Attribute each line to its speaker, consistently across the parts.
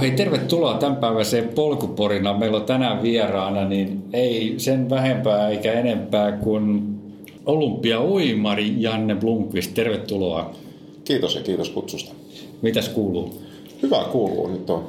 Speaker 1: hei tervetuloa tämänpäiväiseen polkuporina. Meillä on tänään vieraana, niin ei sen vähempää eikä enempää kuin olympia-uimari Janne Blomqvist. Tervetuloa.
Speaker 2: Kiitos ja kiitos kutsusta.
Speaker 1: Mitäs kuuluu?
Speaker 2: Hyvä kuuluu. Nyt on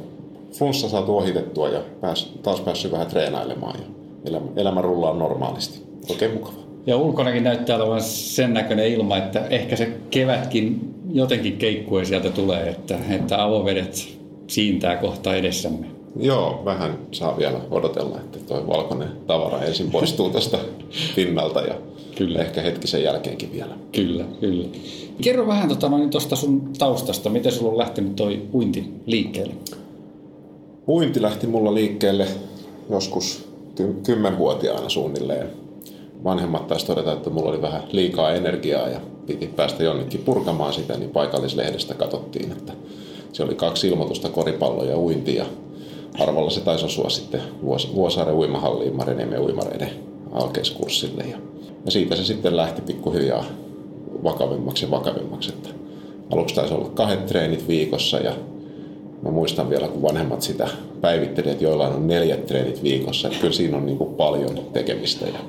Speaker 2: flunssa saatu ohitettua ja pääs, taas päässyt vähän treenailemaan ja elämä, elämä rullaa normaalisti. Oikein mukava.
Speaker 1: Ja ulkonakin näyttää olevan sen näköinen ilma, että ehkä se kevätkin jotenkin keikkuen sieltä tulee, että, että avovedet siintää kohta edessämme.
Speaker 2: Joo, vähän saa vielä odotella, että tuo valkoinen tavara ensin poistuu tästä pinnalta ja kyllä. ehkä hetki sen jälkeenkin vielä.
Speaker 1: Kyllä, kyllä. Kerro vähän tuosta tota, no, sun taustasta, miten sulla on lähtenyt toi uinti liikkeelle?
Speaker 2: Uinti lähti mulla liikkeelle joskus kymmenvuotiaana suunnilleen. Vanhemmat taisi todeta, että mulla oli vähän liikaa energiaa ja piti päästä jonnekin purkamaan sitä, niin paikallislehdestä katsottiin, että se oli kaksi ilmoitusta, koripallo ja uinti ja arvolla se taisi osua sitten Vuosaaren uimahalliin Mariniemen uimareiden alkeiskurssille. Ja, ja siitä se sitten lähti pikkuhiljaa vakavimmaksi ja vakavimmaksi. Että aluksi taisi olla kahdet treenit viikossa ja mä muistan vielä, kun vanhemmat sitä päivitteli, että joillain on neljät treenit viikossa. Että kyllä siinä on niin kuin paljon tekemistä ja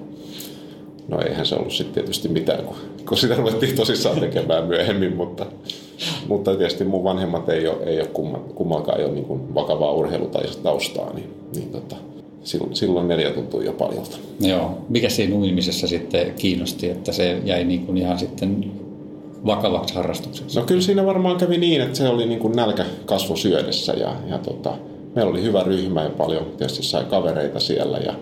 Speaker 2: No eihän se ollut sitten tietysti mitään, kun, kun sitä ruvettiin tosissaan tekemään myöhemmin, mutta, mutta tietysti mun vanhemmat ei ole, ei ole kumma, kummallakaan ei ole niin vakavaa urheilutaustaa, niin, niin tota, silloin, silloin neljä tuntui jo paljolta.
Speaker 1: Joo. Mikä siinä uimisessa sitten kiinnosti, että se jäi niin kuin ihan sitten vakavaksi harrastukseksi?
Speaker 2: No kyllä siinä varmaan kävi niin, että se oli niin kuin nälkä kasvo syödessä ja, ja tota, meillä oli hyvä ryhmä ja paljon tietysti sai kavereita siellä ja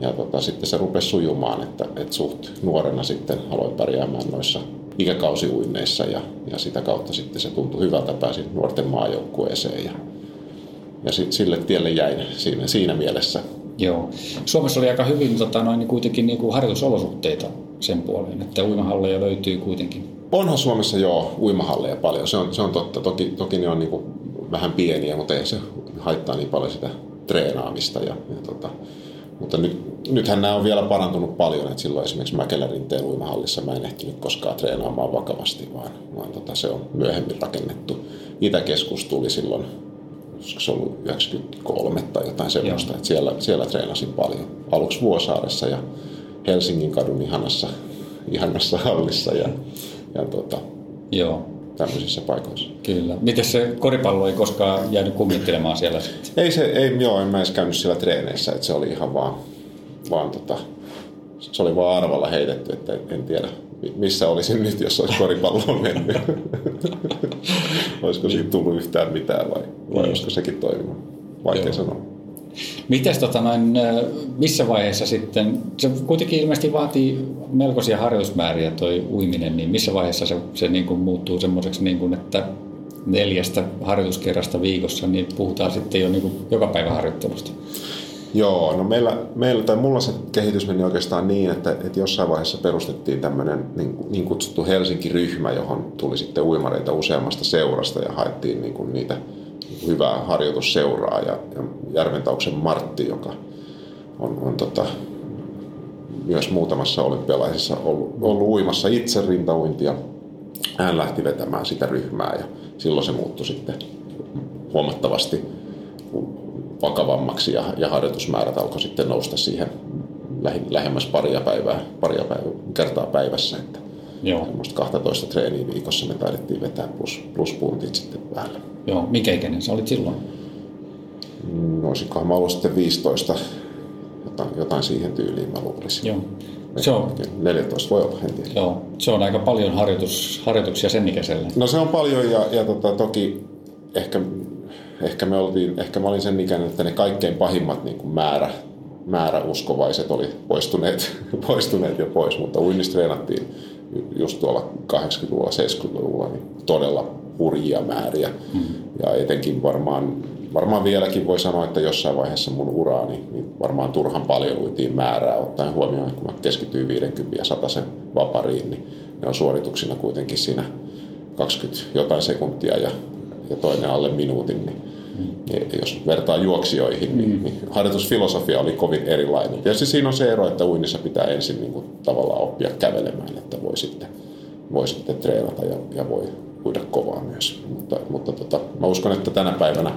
Speaker 2: ja tota, sitten se rupesi sujumaan, että, että suht nuorena sitten aloin pärjäämään noissa ikäkausiuinneissa ja, ja sitä kautta sitten se tuntui hyvältä, pääsin nuorten maajoukkueeseen ja, ja sit, sille tielle jäin siinä, siinä mielessä.
Speaker 1: Joo. Suomessa oli aika hyvin tota, noin, niin kuitenkin niin kuin harjoitusolosuhteita sen puoleen, että uimahalleja löytyy kuitenkin.
Speaker 2: Onhan Suomessa joo uimahalleja paljon, se on, se on totta. Toki, toki ne on niin kuin vähän pieniä, mutta ei se haittaa niin paljon sitä treenaamista ja, ja tota, mutta nyt, nythän nämä on vielä parantunut paljon, että silloin esimerkiksi Mäkelärinteen uimahallissa mä en ehtinyt koskaan treenaamaan vakavasti, vaan, vaan tota, se on myöhemmin rakennettu. Itäkeskus tuli silloin, olisiko se ollut 93 tai jotain semmoista, että siellä, siellä treenasin paljon. Aluksi Vuosaaressa ja Helsingin kadun ihanassa, ihanassa hallissa ja, ja tota,
Speaker 1: Joo
Speaker 2: tämmöisissä paikoissa.
Speaker 1: Kyllä. Miten se koripallo ei koskaan jäänyt kummittelemaan siellä sitten?
Speaker 2: Ei se, ei, joo, en mä edes käynyt siellä treeneissä, että se oli ihan vaan, vaan tota, se oli vaan arvalla heitetty, että en tiedä missä olisin nyt, jos olisi koripalloon mennyt. olisiko siitä tullut yhtään mitään vai, vai olisiko sekin toiminut? Vaikea Joo. sanoa.
Speaker 1: Mites, tota noin, missä vaiheessa sitten, se kuitenkin ilmeisesti vaatii melkoisia harjoitusmääriä toi uiminen, niin missä vaiheessa se, se niin kuin muuttuu semmoiseksi, niin kuin, että neljästä harjoituskerrasta viikossa, niin puhutaan sitten jo niin kuin joka päivä harjoittelusta?
Speaker 2: Joo, no meillä, meillä tai mulla se kehitys meni oikeastaan niin, että, että jossain vaiheessa perustettiin tämmöinen niin, niin kutsuttu Helsinki-ryhmä, johon tuli sitten uimareita useammasta seurasta ja haettiin niin kuin niitä hyvää harjoitusseuraa ja, ja Järventauksen Martti, joka on, on tota, myös muutamassa olympialaisessa ollut, ollut uimassa itse rintauintia. Hän lähti vetämään sitä ryhmää ja silloin se muuttui sitten huomattavasti vakavammaksi ja, ja harjoitusmäärät alkoi sitten nousta siihen lähemmäs paria päivää, paria päivää, kertaa päivässä. Että Joo. Semmoista 12 treeniä viikossa me taidettiin vetää plus, plus puntit sitten päälle.
Speaker 1: Joo, mikä ikäinen sä olit silloin?
Speaker 2: No olisikohan mä ollut sitten 15, jotain, jotain siihen tyyliin mä luulisin.
Speaker 1: Joo. Se on,
Speaker 2: 14 voi olla, en tiedä.
Speaker 1: Joo, se on aika paljon harjoitus, harjoituksia sen ikäiselle.
Speaker 2: No se on paljon ja, ja tota, toki ehkä, ehkä, me oltiin, ehkä mä olin sen ikäinen, että ne kaikkein pahimmat niin kuin määrä, määräuskovaiset oli poistuneet, poistuneet jo pois, mutta uinnista treenattiin just tuolla 80-luvulla, 70-luvulla niin todella hurjia määriä. Mm. Ja etenkin varmaan, varmaan vieläkin voi sanoa, että jossain vaiheessa mun uraani niin varmaan turhan paljon uitiin määrää, ottaen huomioon, kun mä keskityin 50 ja 100 sen vapariin, niin ne on suorituksina kuitenkin siinä 20 jotain sekuntia ja, ja toinen alle minuutin, niin niin jos vertaa juoksijoihin, niin, mm. niin harjoitusfilosofia oli kovin erilainen. Tietysti siinä on se ero, että uinnissa pitää ensin niin kuin, tavallaan oppia kävelemään, että voi sitten, voi sitten treenata ja, ja voi uida kovaa myös. Mutta, mutta tota, mä uskon, että tänä päivänä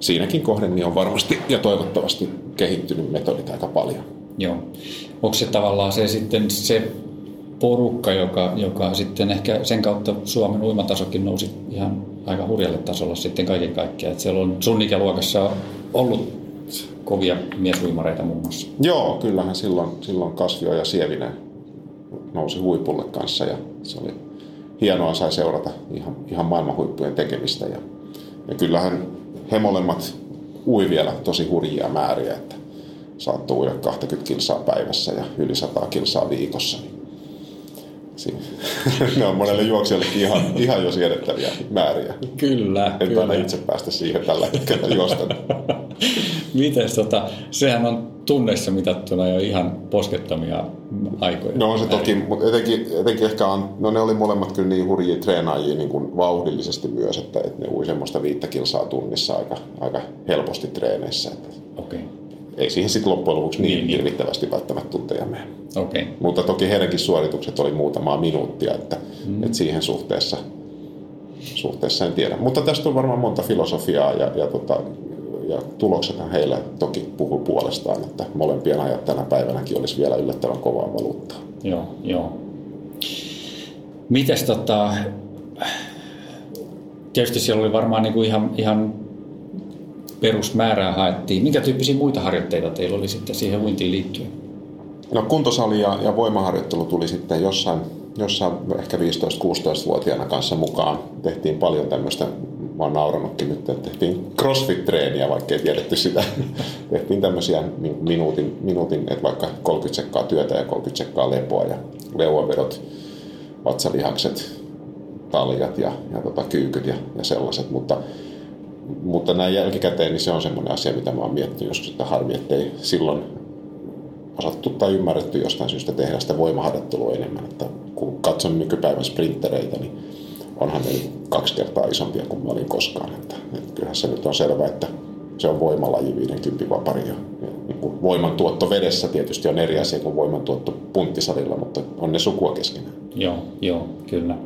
Speaker 2: siinäkin kohden niin on varmasti ja toivottavasti kehittynyt metodit aika paljon.
Speaker 1: Joo. Onko se tavallaan se sitten se porukka, joka, joka sitten ehkä sen kautta Suomen uimatasokin nousi ihan aika hurjalle tasolle sitten kaiken kaikkiaan. Että siellä on sun ikäluokassa ollut kovia miesuimareita muun muassa.
Speaker 2: Joo, kyllähän silloin, silloin Kasvio ja Sievinen nousi huipulle kanssa ja se oli hienoa sai seurata ihan, ihan maailman huippujen tekemistä. Ja, ja kyllähän he molemmat ui vielä tosi hurjia määriä, että saattoi uida 20 kilsaa päivässä ja yli 100 kilsaa viikossa. ne on monelle juoksijallekin ihan, ihan jo siedettäviä määriä.
Speaker 1: Kyllä.
Speaker 2: En
Speaker 1: kyllä.
Speaker 2: itse päästä siihen tällä hetkellä juosta.
Speaker 1: Mites tota, sehän on tunneissa mitattuna jo ihan poskettomia aikoja.
Speaker 2: No on se toki, mutta etenkin, etenkin ehkä on, no ne oli molemmat kyllä niin hurjia treenaajia niin kuin vauhdillisesti myös, että, että ne ui semmoista viittä kilsaa tunnissa aika, aika helposti treeneissä.
Speaker 1: Okei.
Speaker 2: Ei siihen sitten loppujen lopuksi niin,
Speaker 1: Niin,
Speaker 2: niin
Speaker 1: niin.
Speaker 2: hirvittävästi välttämättä tunteja mene.
Speaker 1: Okei.
Speaker 2: Mutta toki heidänkin suoritukset oli muutamaa minuuttia, että, mm. että siihen suhteessa, suhteessa en tiedä. Mutta tästä on varmaan monta filosofiaa ja, ja, tota, ja tuloksethan heillä toki puhuu puolestaan, että molempien ajat tänä päivänäkin olisi vielä yllättävän kovaa valuuttaa.
Speaker 1: Joo, joo. Mites tota, tietysti siellä oli varmaan niinku ihan, ihan perusmäärää haettiin. Minkä tyyppisiä muita harjoitteita teillä oli sitten siihen uintiin liittyen?
Speaker 2: No kuntosali ja, ja voimaharjoittelu tuli sitten jossain, jossain ehkä 15-16-vuotiaana kanssa mukaan. Tehtiin paljon tämmöistä, mä oon nauranutkin nyt, että tehtiin crossfit-treeniä, vaikka ei tiedetty sitä. tehtiin tämmöisiä mi- minuutin, minuutin, että vaikka 30 sekkaa työtä ja 30 sekkaa lepoa ja leuavedot, vatsalihakset, taljat ja, ja tota, kyykyt ja, ja sellaiset, mutta mutta näin jälkikäteen niin se on semmoinen asia, mitä mä oon miettinyt joskus, että harmi, ettei silloin osattu tai ymmärretty jostain syystä tehdä sitä voimaharjoittelua enemmän. Että kun katson nykypäivän sprinttereitä, niin onhan ne kaksi kertaa isompia kuin mä olin koskaan. Että, että kyllähän se nyt on selvä, että se on voimalaji 50 vapari. Ja, ja niin kuin voimantuotto vedessä tietysti on eri asia kuin voimantuotto punttisalilla, mutta on ne sukua keskenään.
Speaker 1: Joo, joo, kyllä.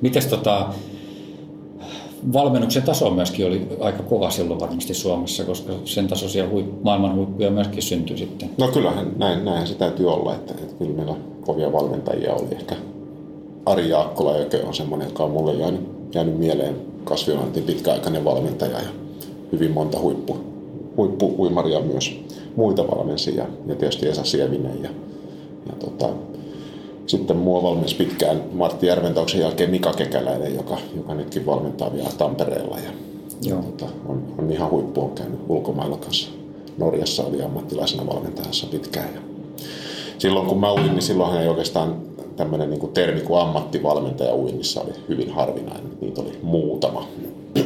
Speaker 1: Mites tota, valmennuksen taso myöskin oli aika kova silloin varmasti Suomessa, koska sen tasoisia huip, maailman huippuja myöskin syntyi sitten.
Speaker 2: No kyllähän näin, näinhän se täytyy olla, että, että kyllä meillä kovia valmentajia oli. Ehkä Ari Jaakkola, joka on semmoinen, joka on mulle jäänyt, jäänyt mieleen kasviointiin pitkäaikainen valmentaja ja hyvin monta huippu, huippuuimaria myös muita valmensia ja tietysti Esa Sievinen ja, ja tota, sitten mua valmensi pitkään Martti Järventauksen jälkeen Mika Kekäläinen, joka, joka nytkin valmentaa vielä Tampereella ja, ja
Speaker 1: Joo.
Speaker 2: tota, on, on ihan huippu, on käynyt ulkomailla kanssa. Norjassa oli ammattilaisena valmentajassa pitkään. Ja silloin kun mä uin, niin silloinhan ei oikeastaan tämmöinen niin termi kuin ammattivalmentaja uinnissa oli hyvin harvinainen. Niitä oli muutama.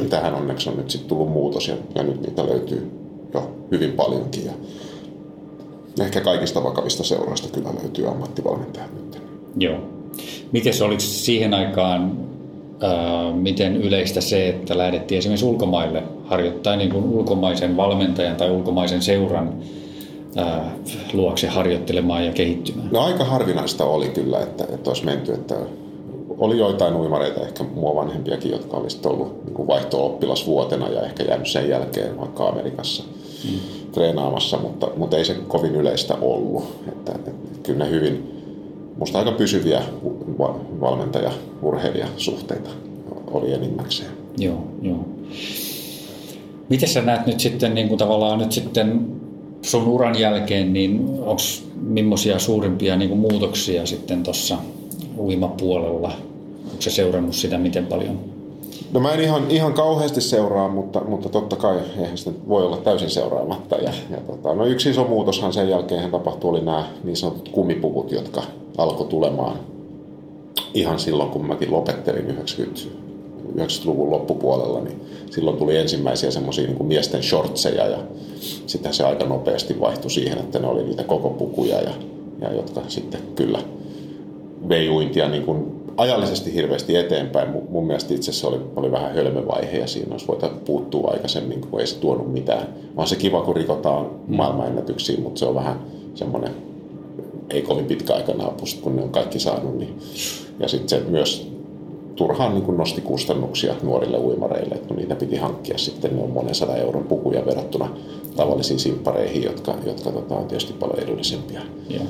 Speaker 2: Tähän onneksi on nyt sitten tullut muutos ja, ja nyt niitä löytyy jo hyvin paljonkin. Ja ehkä kaikista vakavista seuroista kyllä löytyy ammattivalmentajat nyt.
Speaker 1: Joo. Miten se oliko siihen aikaan, ää, miten yleistä se, että lähdettiin esimerkiksi ulkomaille harjoittaa niin kuin ulkomaisen valmentajan tai ulkomaisen seuran ää, luokse harjoittelemaan ja kehittymään?
Speaker 2: No aika harvinaista oli kyllä, että, että olisi menty, että oli joitain uimareita, ehkä mua vanhempiakin, jotka olisivat ollut niin vaihto-oppilasvuotena ja ehkä jäänyt sen jälkeen vaikka Amerikassa mm. treenaamassa, mutta, mutta ei se kovin yleistä ollut. Että, että kyllä ne hyvin, musta aika pysyviä va- valmentaja-urheilijasuhteita oli enimmäkseen.
Speaker 1: Joo, joo. Miten sä näet nyt sitten niin kuin tavallaan nyt sitten sun uran jälkeen, niin onko millaisia suurimpia niin kuin muutoksia sitten tuossa uimapuolella? Onko se seurannut sitä miten paljon?
Speaker 2: No mä en ihan, ihan kauheasti seuraa, mutta, mutta totta kai eihän sitä voi olla täysin seuraamatta. Ja, ja tota, no yksi iso muutoshan sen jälkeen tapahtui, oli nämä niin sanotut kumipuvut, jotka alkoi tulemaan ihan silloin, kun mäkin lopettelin 90, 90-luvun loppupuolella, niin silloin tuli ensimmäisiä semmoisia niin miesten shortseja ja sitten se aika nopeasti vaihtui siihen, että ne oli niitä koko pukuja ja, ja jotka sitten kyllä vei uintia niin kuin ajallisesti hirveästi eteenpäin. Mun, mielestä itse se oli, oli vähän hölmövaihe ja siinä olisi voitu puuttua aikaisemmin, kun ei se tuonut mitään. On se kiva, kun rikotaan maailmanennätyksiä, mutta se on vähän semmoinen ei kovin pitkä aika naapusta, kun ne on kaikki saanut. Niin. Ja sitten se myös turhaan niin nosti kustannuksia nuorille uimareille, että niitä piti hankkia sitten ne on monen sadan euron pukuja verrattuna tavallisiin simppareihin, jotka, jotka tota, on tietysti paljon edullisempia. Ja,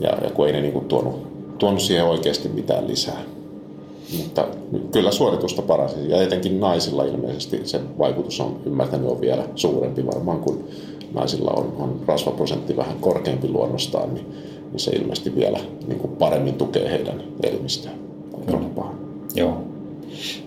Speaker 2: ja, ja kun ei ne niin kuin tuonut, tuonut siihen oikeasti mitään lisää. Mutta kyllä suoritusta paransi ja etenkin naisilla ilmeisesti se vaikutus on ymmärtänyt on vielä suurempi varmaan kuin naisilla on, on rasvaprosentti vähän korkeampi luonnostaan, niin, niin se ilmeisesti vielä niin kuin paremmin tukee heidän elimistään.
Speaker 1: Joo.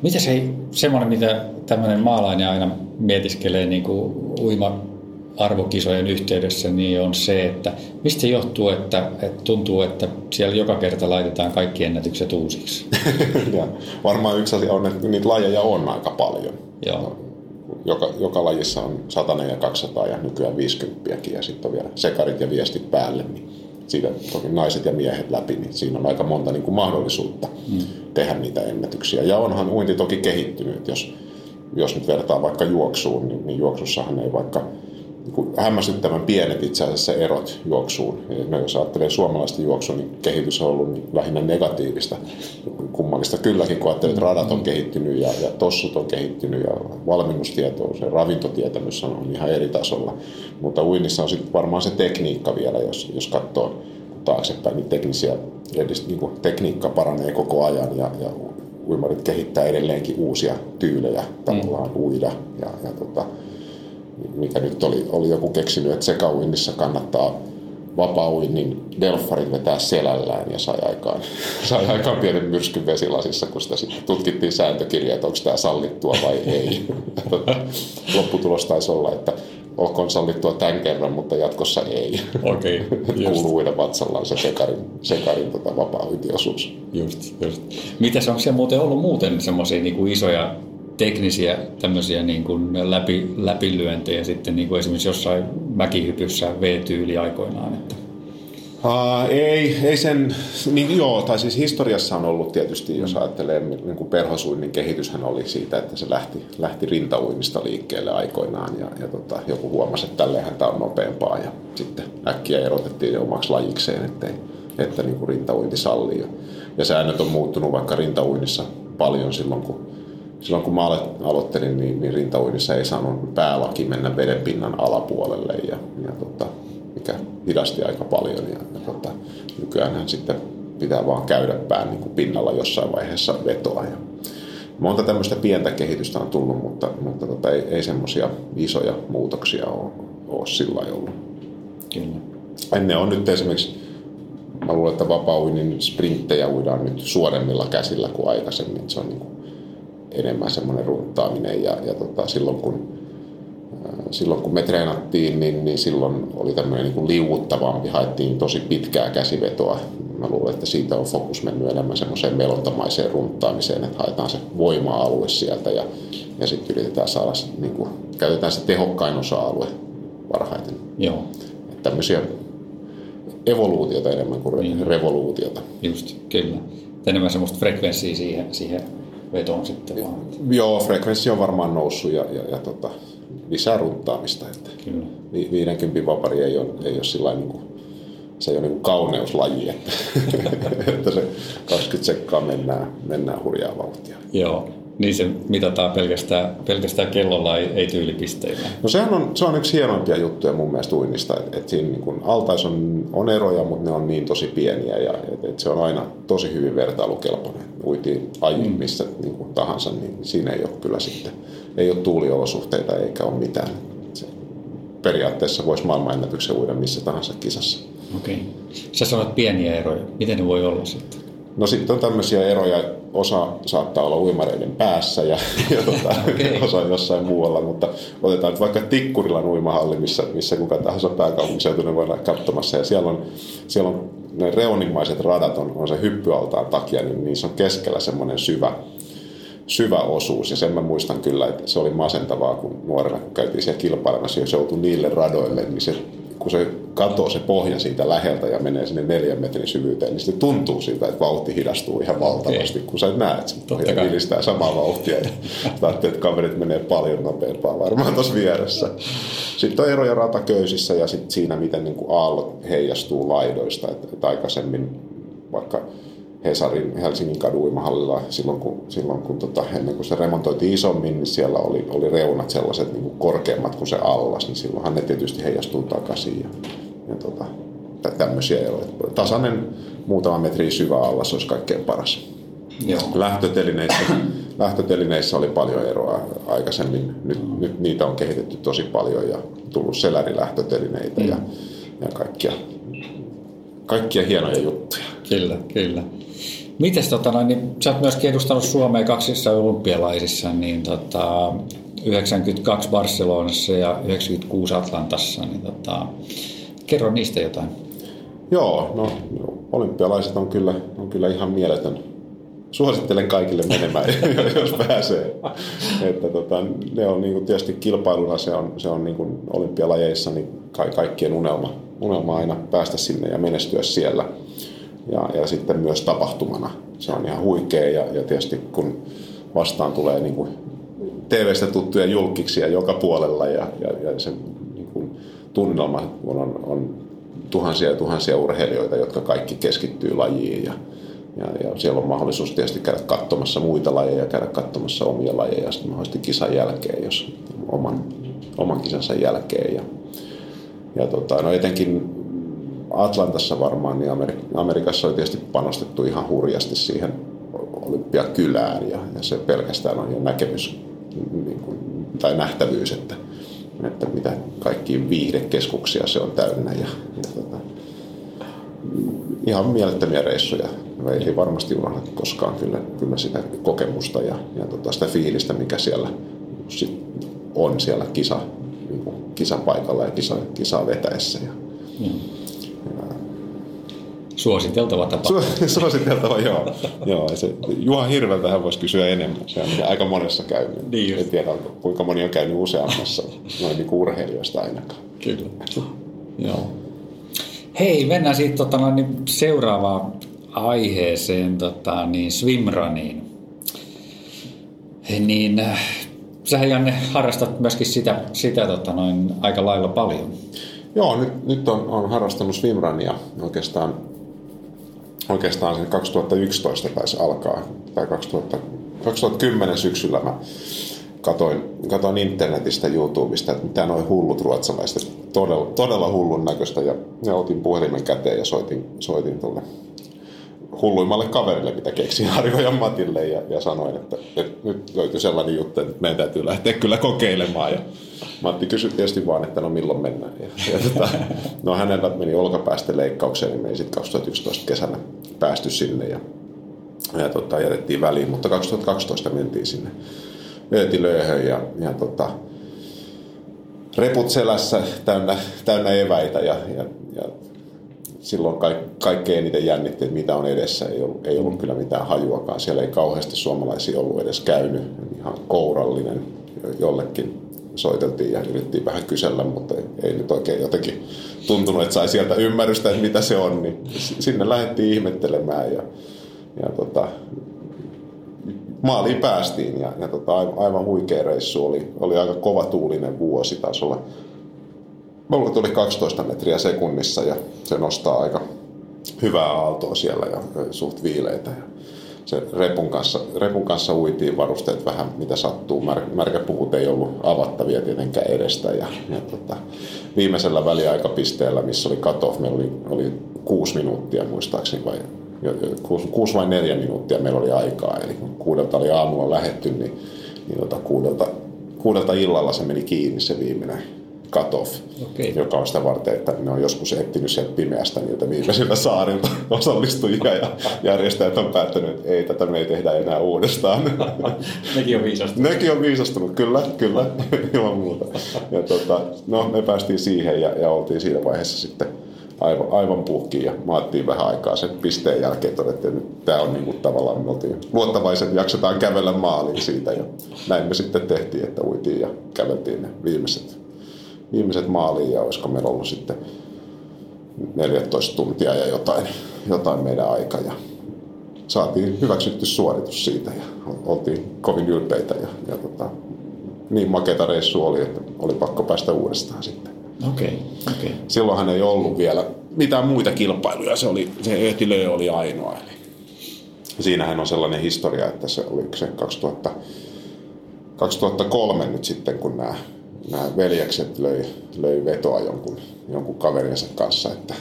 Speaker 1: Mitä se semmoinen, mitä tämmöinen maalainen aina mietiskelee niin kuin uima arvokisojen yhteydessä, niin on se, että mistä se johtuu, että, että tuntuu, että siellä joka kerta laitetaan kaikki ennätykset uusiksi?
Speaker 2: ja varmaan yksi asia on, että niitä lajeja on aika paljon. Joo. Joka, joka lajissa on 100 ja 200 ja nykyään 50 ja sitten on vielä sekarit ja viestit päälle. Niin siitä toki naiset ja miehet läpi, niin siinä on aika monta niin kuin mahdollisuutta mm. tehdä niitä ennätyksiä. Ja onhan uinti toki kehittynyt, jos, jos nyt vertaa vaikka juoksuun, niin, niin juoksussahan ei vaikka hämmästyttävän pienet itse asiassa erot juoksuun. No, jos ajattelee suomalaista juoksua, niin kehitys on ollut niin lähinnä negatiivista. Kummallista kylläkin, kun ajattelee, että radat on kehittynyt ja, ja tossut on kehittynyt ja valmennustieto, se ravintotietämys on, on ihan eri tasolla. Mutta uinnissa on sitten varmaan se tekniikka vielä, jos, jos katsoo taaksepäin, niin, teknisiä, niin kuin tekniikka paranee koko ajan ja, ja uimarit kehittää edelleenkin uusia tyylejä tavallaan mm. uida. Ja, ja tota, mikä nyt oli, oli joku keksinyt, että sekauinnissa kannattaa vapaa-uinnin delfarit vetää selällään ja sai aikaan, sai aikaan pienen myrskyn vesilasissa, kun sitä sitten tutkittiin sääntökirjaa, että onko tämä sallittua vai ei. Lopputulos taisi olla, että olkoon sallittua tämän kerran, mutta jatkossa ei.
Speaker 1: Okei,
Speaker 2: okay, Kuuluu uida vatsallaan se sekarin, sekarin tota vapaa Just,
Speaker 1: just. Mitäs onko siellä muuten ollut muuten semmoisia niin isoja teknisiä tämmöisiä niin kuin läpi, läpilyöntejä sitten niin kuin esimerkiksi jossain mäkihypyssä V-tyyli aikoinaan? Että.
Speaker 2: Uh, ei, ei sen, niin joo, tai siis historiassa on ollut tietysti, jos ajattelee, niin kuin perhosuinnin kehityshän oli siitä, että se lähti, lähti rintauinnista liikkeelle aikoinaan ja, ja tota, joku huomasi, että tälleenhän tämä on nopeampaa ja sitten äkkiä erotettiin jo omaksi lajikseen, ettei, että niin kuin rintauinti sallii. Ja, ja säännöt on muuttunut vaikka rintauinnissa paljon silloin, kun silloin kun mä aloittelin, niin, niin rintauinnissa ei saanut päälaki mennä vedenpinnan alapuolelle, ja, ja tota, mikä hidasti aika paljon. Ja, ja tota, nykyään sitten pitää vaan käydä pään niin kuin pinnalla jossain vaiheessa vetoa. Ja monta tämmöistä pientä kehitystä on tullut, mutta, mutta tota, ei, ei semmoisia isoja muutoksia ole, ole sillä ollut. Kyllä. Ennen on nyt esimerkiksi mä luulen, että vapaa sprinttejä uidaan nyt suoremmilla käsillä kuin aikaisemmin. Se on niin kuin enemmän semmoinen runtaaminen ja, ja tota, silloin kun silloin kun me treenattiin, niin, niin silloin oli tämmöinen niin kuin liuuttavampi, haettiin tosi pitkää käsivetoa. Mä luulen, että siitä on fokus mennyt enemmän semmoiseen melontamaiseen runtaamiseen, että haetaan se voima-alue sieltä ja, ja sitten yritetään saada, niin kuin, käytetään se tehokkain osa-alue parhaiten.
Speaker 1: Joo.
Speaker 2: Että tämmöisiä evoluutiota enemmän kuin niin. revoluutiota.
Speaker 1: Just, kyllä. Enemmän semmoista frekvenssiä siihen, siihen vetoon sitten vaan.
Speaker 2: Joo, frekvenssi on varmaan noussut ja, ja, ja tota, lisää runtaamista. Että Kyllä. 50 vapari ei ole, ei ole sillä niin kuin, se ei ole niin kuin kauneuslaji, että, että se 20 sekkaa mennään, mennään hurjaa vauhtia.
Speaker 1: Joo, niin se mitataan pelkästään, pelkästään kellolla, ei, ei tyylipisteillä.
Speaker 2: No sehän on, se on yksi hienoimpia juttuja mun mielestä uinnista, että, että siinä niin kun altais on, on eroja, mutta ne on niin tosi pieniä ja että, että se on aina tosi hyvin vertailukelpoinen. Uitiin aji mm. missä niin kuin tahansa, niin siinä ei ole kyllä sitten, ei ole tuuliolosuhteita eikä ole mitään. Se, periaatteessa voisi maailmanennätyksen uida missä tahansa kisassa.
Speaker 1: Okei. Okay. Sä sanoit pieniä eroja. Miten ne voi olla sitten?
Speaker 2: No sitten on tämmöisiä eroja, osa saattaa olla uimareiden päässä ja, ja tota, okay. osa jossain muualla, mutta otetaan nyt vaikka Tikkurilan uimahalli, missä, missä kuka tahansa pääkaupunkiseutuinen voi olla katsomassa ja siellä on, siellä on ne reunimaiset radat on, on se hyppyaltaan takia, niin niissä on keskellä semmoinen syvä, syvä osuus. Ja sen mä muistan kyllä, että se oli masentavaa, kun nuorena kun käytiin siellä kilpailemassa, jos joutui niille radoille, niin se kun se katoo se pohja siitä läheltä ja menee sinne neljän metrin syvyyteen, niin se tuntuu siltä, että vauhti hidastuu ihan valtavasti, okay. kun sä näet, että se pohja vilistää samaa vauhtia ja ajattelet, että kaverit menee paljon nopeampaa varmaan tuossa vieressä. Sitten on eroja rataköysissä ja sitten siinä, miten niin kuin aallot heijastuu laidoista. Että, että aikaisemmin vaikka Hesarin Helsingin kaduimahallilla silloin, kun, silloin kun tota, ennen kuin se remontoitiin isommin, niin siellä oli, oli reunat sellaiset niin kuin korkeammat kuin se allas, niin silloinhan ne tietysti heijastuu takaisin. Ja, ja tota, tämmöisiä eroja. Tasainen muutama metri syvä allas olisi kaikkein paras. Joo. Lähtötelineissä, lähtötelineissä oli paljon eroa aikaisemmin. Nyt, nyt niitä on kehitetty tosi paljon ja tullut selärilähtötelineitä mm. ja, ja kaikkia, kaikkia hienoja juttuja.
Speaker 1: Kyllä, kyllä. Mites tota, noin, niin, sä oot myöskin edustanut Suomea kaksissa olympialaisissa, niin tota, 92 Barcelonassa ja 96 Atlantassa, niin tota, kerro niistä jotain.
Speaker 2: Joo, no olympialaiset on kyllä, on kyllä ihan mieletön. Suosittelen kaikille menemään, jos pääsee. Että tota, ne on niin kuin, tietysti kilpailuna, se on, se on niin kuin olympialajeissa niin ka- kaikkien unelma, unelma aina päästä sinne ja menestyä siellä. Ja, ja sitten myös tapahtumana. Se on ihan huikea ja, ja tietysti kun vastaan tulee niin kuin TV-stä tuttuja julkiksia joka puolella ja, ja, ja se niin kuin tunnelma on, on tuhansia ja tuhansia urheilijoita, jotka kaikki keskittyy lajiin ja, ja, ja siellä on mahdollisuus tietysti käydä katsomassa muita lajeja, käydä katsomassa omia lajeja sitten mahdollisesti kisan jälkeen, jos oman, oman kisansa jälkeen. Ja, ja tota, no etenkin Atlantassa varmaan, niin Amerikassa oli tietysti panostettu ihan hurjasti siihen olympiakylään ja, ja se pelkästään on jo näkemys niin kuin, tai nähtävyys, että, että mitä kaikki viihdekeskuksia se on täynnä ja, ja tota, ihan mielettömiä reissuja. Ei varmasti unohda koskaan kyllä, kyllä sitä kokemusta ja, ja tota sitä fiilistä, mikä siellä sit on siellä kisa, niin kuin kisapaikalla ja kisa, kisaa vetäessä. Ja, mm.
Speaker 1: Suositeltava tapa.
Speaker 2: Su- suositeltava, joo. joo se, Juha Hirveltähän voisi kysyä enemmän. Se on aika monessa käynyt. Niin en tiedä, kuinka moni on käynyt useammassa noin niin urheilijoista ainakaan.
Speaker 1: Kyllä. joo. Hei, mennään siitä tota, no, niin seuraavaan aiheeseen, tota, niin swimruniin. Niin äh, sähän Janne harrastat myöskin sitä, sitä tota, noin, aika lailla paljon.
Speaker 2: Joo, nyt, nyt on, on harrastanut swimrunia oikeastaan oikeastaan sen 2011 taisi alkaa, tai 2000, 2010 syksyllä mä katoin, katoin internetistä YouTubesta, että mitä noin hullut ruotsalaiset, todella, todella hullun näköistä, ja, ja otin puhelimen käteen ja soitin, soitin tuolle hulluimmalle kaverille, mitä keksin Harjo ja Matille ja, ja sanoin, että, että nyt löytyi sellainen juttu, että meidän täytyy lähteä kyllä kokeilemaan. Ja Matti kysyi tietysti vaan, että no milloin mennään. Ja, ja tota, no hänellä meni olkapäästä leikkaukseen, niin me ei sitten 2011 kesänä päästy sinne ja, ja tota, jätettiin väliin, mutta 2012 mentiin sinne Öötilööhön ja, ja tota, reput selässä täynnä, täynnä eväitä ja, ja, ja silloin kaik, kaikkein eniten jännitti, että mitä on edessä. Ei ollut, ei ollut kyllä mitään hajuakaan. Siellä ei kauheasti suomalaisia ollut edes käynyt. Ihan kourallinen jollekin soiteltiin ja yritettiin vähän kysellä, mutta ei, ei nyt oikein jotenkin tuntunut, että sai sieltä ymmärrystä, että mitä se on. Niin sinne lähdettiin ihmettelemään ja, ja tota, maaliin päästiin ja, ja tota, aivan huikea reissu. Oli, oli aika kova tuulinen vuosi, taisi olla Mulla tuli 12 metriä sekunnissa ja se nostaa aika hyvää aaltoa siellä ja suht viileitä. Ja se repun kanssa, repun kanssa uitiin varusteet vähän mitä sattuu. Mär, märkäpuut ei ollut avattavia tietenkään edestä. Ja, ja tota, viimeisellä väliaikapisteellä, missä oli cut-off, meillä oli, oli kuusi minuuttia muistaakseni vai kuusi, kuusi vai neljä minuuttia meillä oli aikaa. Eli kun kuudelta oli aamulla lähetty, niin, niin tota kuudelta, kuudelta illalla se meni kiinni se viimeinen cut-off, okay. joka on sitä varten, että ne on joskus etsinyt sieltä pimeästä niiltä viimeisiltä saarilta osallistujia ja järjestäjät on päättänyt, että ei, tätä me ei tehdä enää uudestaan.
Speaker 1: Nekin on viisastunut.
Speaker 2: Nekin on viisastunut, kyllä, kyllä, ilman muuta. Ja tota, no, me päästiin siihen ja, ja oltiin siinä vaiheessa sitten aivan, aivan puhkiin ja maattiin vähän aikaa sen pisteen jälkeen todettiin, että tämä on niin kuin tavallaan, me oltiin luottavaiset, jaksetaan kävellä maaliin siitä ja näin me sitten tehtiin, että uitiin ja käveltiin ne viimeiset viimeiset maaliin ja olisiko meillä ollut sitten 14 tuntia ja jotain, jotain meidän aika ja saatiin hyväksytty suoritus siitä ja oltiin kovin ylpeitä ja, ja tota, niin makeita reissu oli, että oli pakko päästä uudestaan sitten.
Speaker 1: Okay, okay.
Speaker 2: Silloinhan ei ollut vielä mitään muita kilpailuja, se, oli, se Ötilö oli ainoa. Eli Siinähän on sellainen historia, että se oli se 2000, 2003 nyt sitten, kun nämä, nämä veljekset löi, löi vetoa jonkun, jonkun kaverinsa kanssa, että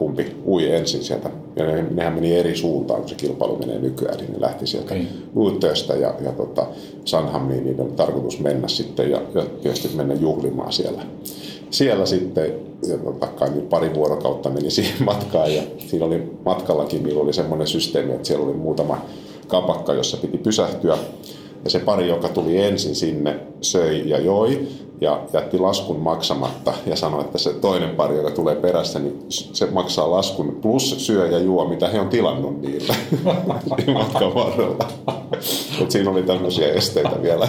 Speaker 2: kumpi ui ensin sieltä. Ja ne, nehän meni eri suuntaan, kun se kilpailu menee nykyään, niin ne lähti sieltä okay. Uuttöstä ja, ja tota, Sanhamiin, niin on tarkoitus mennä sitten ja, ja tietysti mennä juhlimaan siellä. Siellä sitten, ja tota, kai niin pari vuorokautta meni siihen matkaan ja siinä oli matkallakin, millä oli semmoinen systeemi, että siellä oli muutama kapakka, jossa piti pysähtyä. Ja se pari, joka tuli ensin sinne, söi ja joi ja jätti laskun maksamatta ja sanoi, että se toinen pari, joka tulee perässä, niin se maksaa laskun plus syö ja juo, mitä he on tilannut niille matkan varrella. Et siinä oli tämmöisiä esteitä vielä.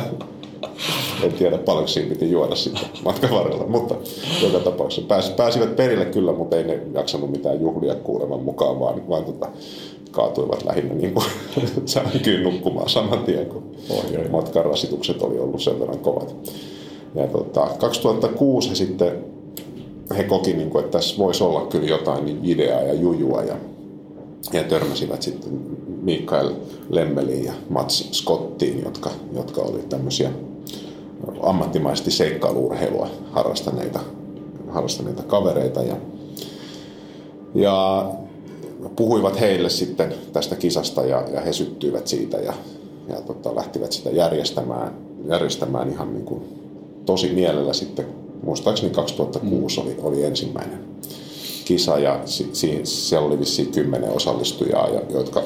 Speaker 2: En tiedä paljonko siinä piti juoda sitten matkan varrella, mutta joka tapauksessa pääs, pääsivät perille kyllä, mutta ei ne jaksanut mitään juhlia kuuleman mukaan, vaan, vaan tota, kaatuivat lähinnä niin kuin sänkyyn nukkumaan saman tien, kun matkan rasitukset oli ollut sen verran kovat. Ja tota, 2006 he sitten he koki, niin kuin, että tässä voisi olla kyllä jotain niin ideaa ja jujua ja, ja törmäsivät sitten Mikael Lemmeliin ja Mats Scottiin, jotka, jotka oli tämmöisiä ammattimaisesti seikkailuurheilua harrastaneita, harrastaneita kavereita ja, ja puhuivat heille sitten tästä kisasta ja, ja he syttyivät siitä ja, ja tota, lähtivät sitä järjestämään, järjestämään ihan niin kuin tosi mielellä sitten, muistaakseni 2006 oli, oli ensimmäinen kisa ja si, si, siellä oli vissiin kymmenen osallistujaa, ja, jotka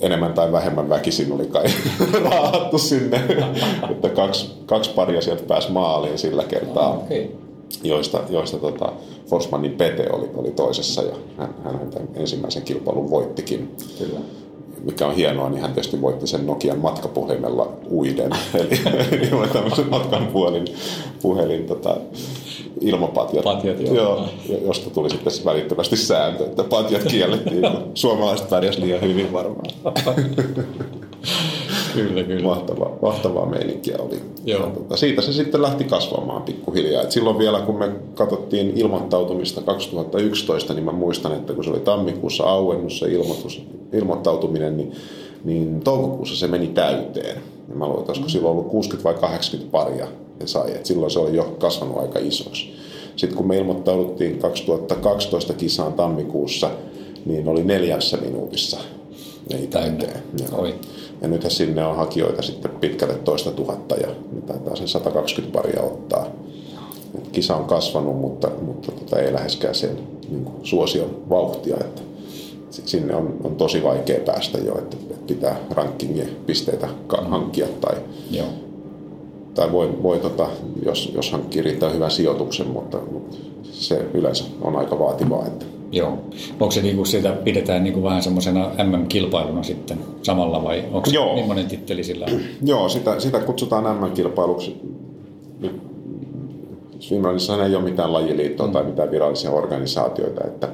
Speaker 2: enemmän tai vähemmän väkisin oli kai raahattu sinne, että kaksi, kaksi paria sieltä pääsi maaliin sillä kertaa. Okay. Joista, joista tota, Forsmanin Pete oli, oli toisessa ja hän, hän tämän ensimmäisen kilpailun voittikin. Kyllä mikä on hienoa, niin hän tietysti voitti sen Nokian matkapuhelimella uiden, eli, eli tämmöisen matkan puhelin, puhelin tota, ilmapatjat,
Speaker 1: Patjat, joo.
Speaker 2: joo. josta tuli sitten välittömästi sääntö, että patjat kiellettiin. Suomalaiset pärjäs liian hyvin varmaan.
Speaker 1: kyllä, kyllä.
Speaker 2: Mahtavaa, mahtavaa meininkiä oli. Joo. Tota, siitä se sitten lähti kasvamaan pikkuhiljaa. Et silloin vielä, kun me katsottiin ilmoittautumista 2011, niin mä muistan, että kun se oli tammikuussa auennut se ilmoitus, ilmoittautuminen, niin, niin toukokuussa se meni täyteen. Ja mä luulen, että olisiko silloin ollut 60 vai 80 paria ne sai. Et silloin se oli jo kasvanut aika isoksi. Sitten kun me ilmoittauduttiin 2012 kisaan tammikuussa, niin oli neljässä minuutissa ei täyteen. Oi. Ja nythän sinne on hakijoita sitten pitkälle toista tuhatta ja taitaa sen 120 paria ottaa. Et kisa on kasvanut, mutta, mutta tota, ei läheskään sen niin kuin, suosion vauhtia. Että sinne on, on tosi vaikea päästä jo, että pitää rankingien pisteitä hankkia tai, Joo. tai voi, voi tota, jos, jos hankkii riittää hyvän sijoituksen, mutta, mutta se yleensä on aika vaativaa. Että
Speaker 1: Joo. Onko se niin kuin sitä pidetään niin kuin vähän semmoisena MM-kilpailuna sitten samalla vai onko se Joo. millainen titteli sillä on?
Speaker 2: Joo, sitä, sitä kutsutaan MM-kilpailuksi. Finlandissa ei ole mitään lajiliittoa mm. tai mitään virallisia organisaatioita, että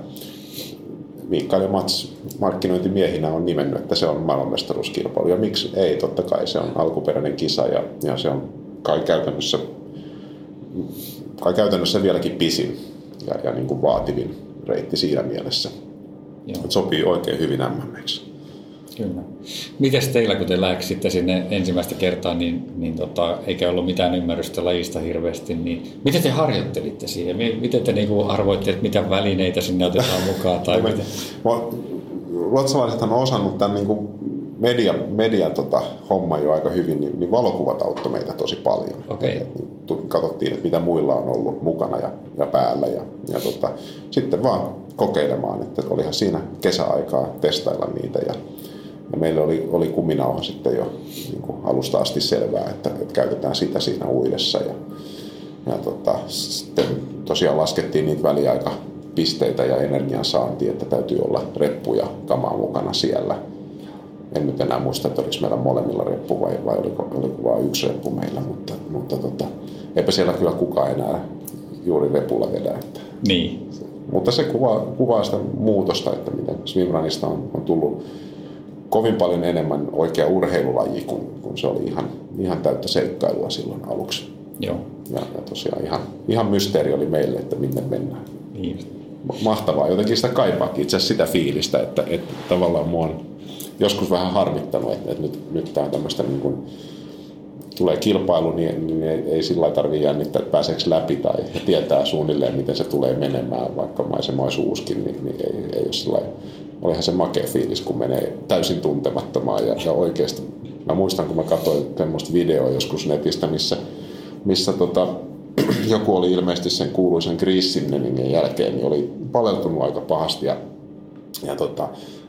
Speaker 2: Mikael ja Mats markkinointimiehinä on nimennyt, että se on maailmanmestaruuskilpailu. Ja miksi ei? Totta kai se on alkuperäinen kisa ja, ja se on kai käytännössä, kai käytännössä vieläkin pisin ja, ja niin kuin vaativin reitti siinä mielessä. Joo. sopii oikein hyvin MMX.
Speaker 1: Kyllä. Mites teillä, kun te läksitte sinne ensimmäistä kertaa, niin, niin tota, eikä ollut mitään ymmärrystä lajista hirveästi, niin miten te harjoittelitte siihen? Miten te niinku arvoitte, että mitä välineitä sinne otetaan mukaan? Tai miten?
Speaker 2: Ruotsalaisethan on osannut tämän niinku media, media tota, homma jo aika hyvin, niin, niin valokuvat auttoi meitä tosi paljon.
Speaker 1: Okay. Et,
Speaker 2: niin, katsottiin, että mitä muilla on ollut mukana ja, ja päällä ja, ja tota, sitten vaan kokeilemaan, että olihan siinä kesäaikaa testailla niitä ja, ja meillä oli, oli kuminauha sitten jo niin kuin alusta asti selvää, että, että käytetään sitä siinä uidessa ja, ja tota, sitten tosiaan laskettiin niitä väliaikapisteitä ja energian saanti, että täytyy olla reppuja kamaa mukana siellä – en nyt enää muista, että oliko meillä molemmilla reppu vai, vai oliko, oliko vain yksi reppu meillä, mutta, mutta tota, eipä siellä kyllä kukaan enää juuri repulla vedä. Että,
Speaker 1: niin.
Speaker 2: Mutta se kuvaa, kuvaa sitä muutosta, että miten swimrunista on, on tullut kovin paljon enemmän oikea urheilulaji, kun, kun se oli ihan, ihan täyttä seikkailua silloin aluksi.
Speaker 1: Joo.
Speaker 2: Ja, ja tosiaan ihan, ihan mysteeri oli meille, että minne mennään.
Speaker 1: Niin.
Speaker 2: mahtavaa. Jotenkin sitä kaipaakin itse asiassa sitä fiilistä, että, että tavallaan mua on joskus vähän harmittanut, että, että nyt, nyt tämä tämmöistä niin kuin, tulee kilpailu, niin, niin ei, ei sillä tarvitse jännittää, että pääseekö läpi tai tietää suunnilleen, miten se tulee menemään, vaikka maisema olisi uuskin, niin, niin ei, ei ole sillä olihan se makea fiilis, kun menee täysin tuntemattomaan ja, ja oikeasti. Mä muistan, kun mä katsoin semmoista videoa joskus netistä, missä, missä tota, joku oli ilmeisesti sen kuuluisen Chris jälkeen, niin oli paleltunut aika pahasti ja, ja tota,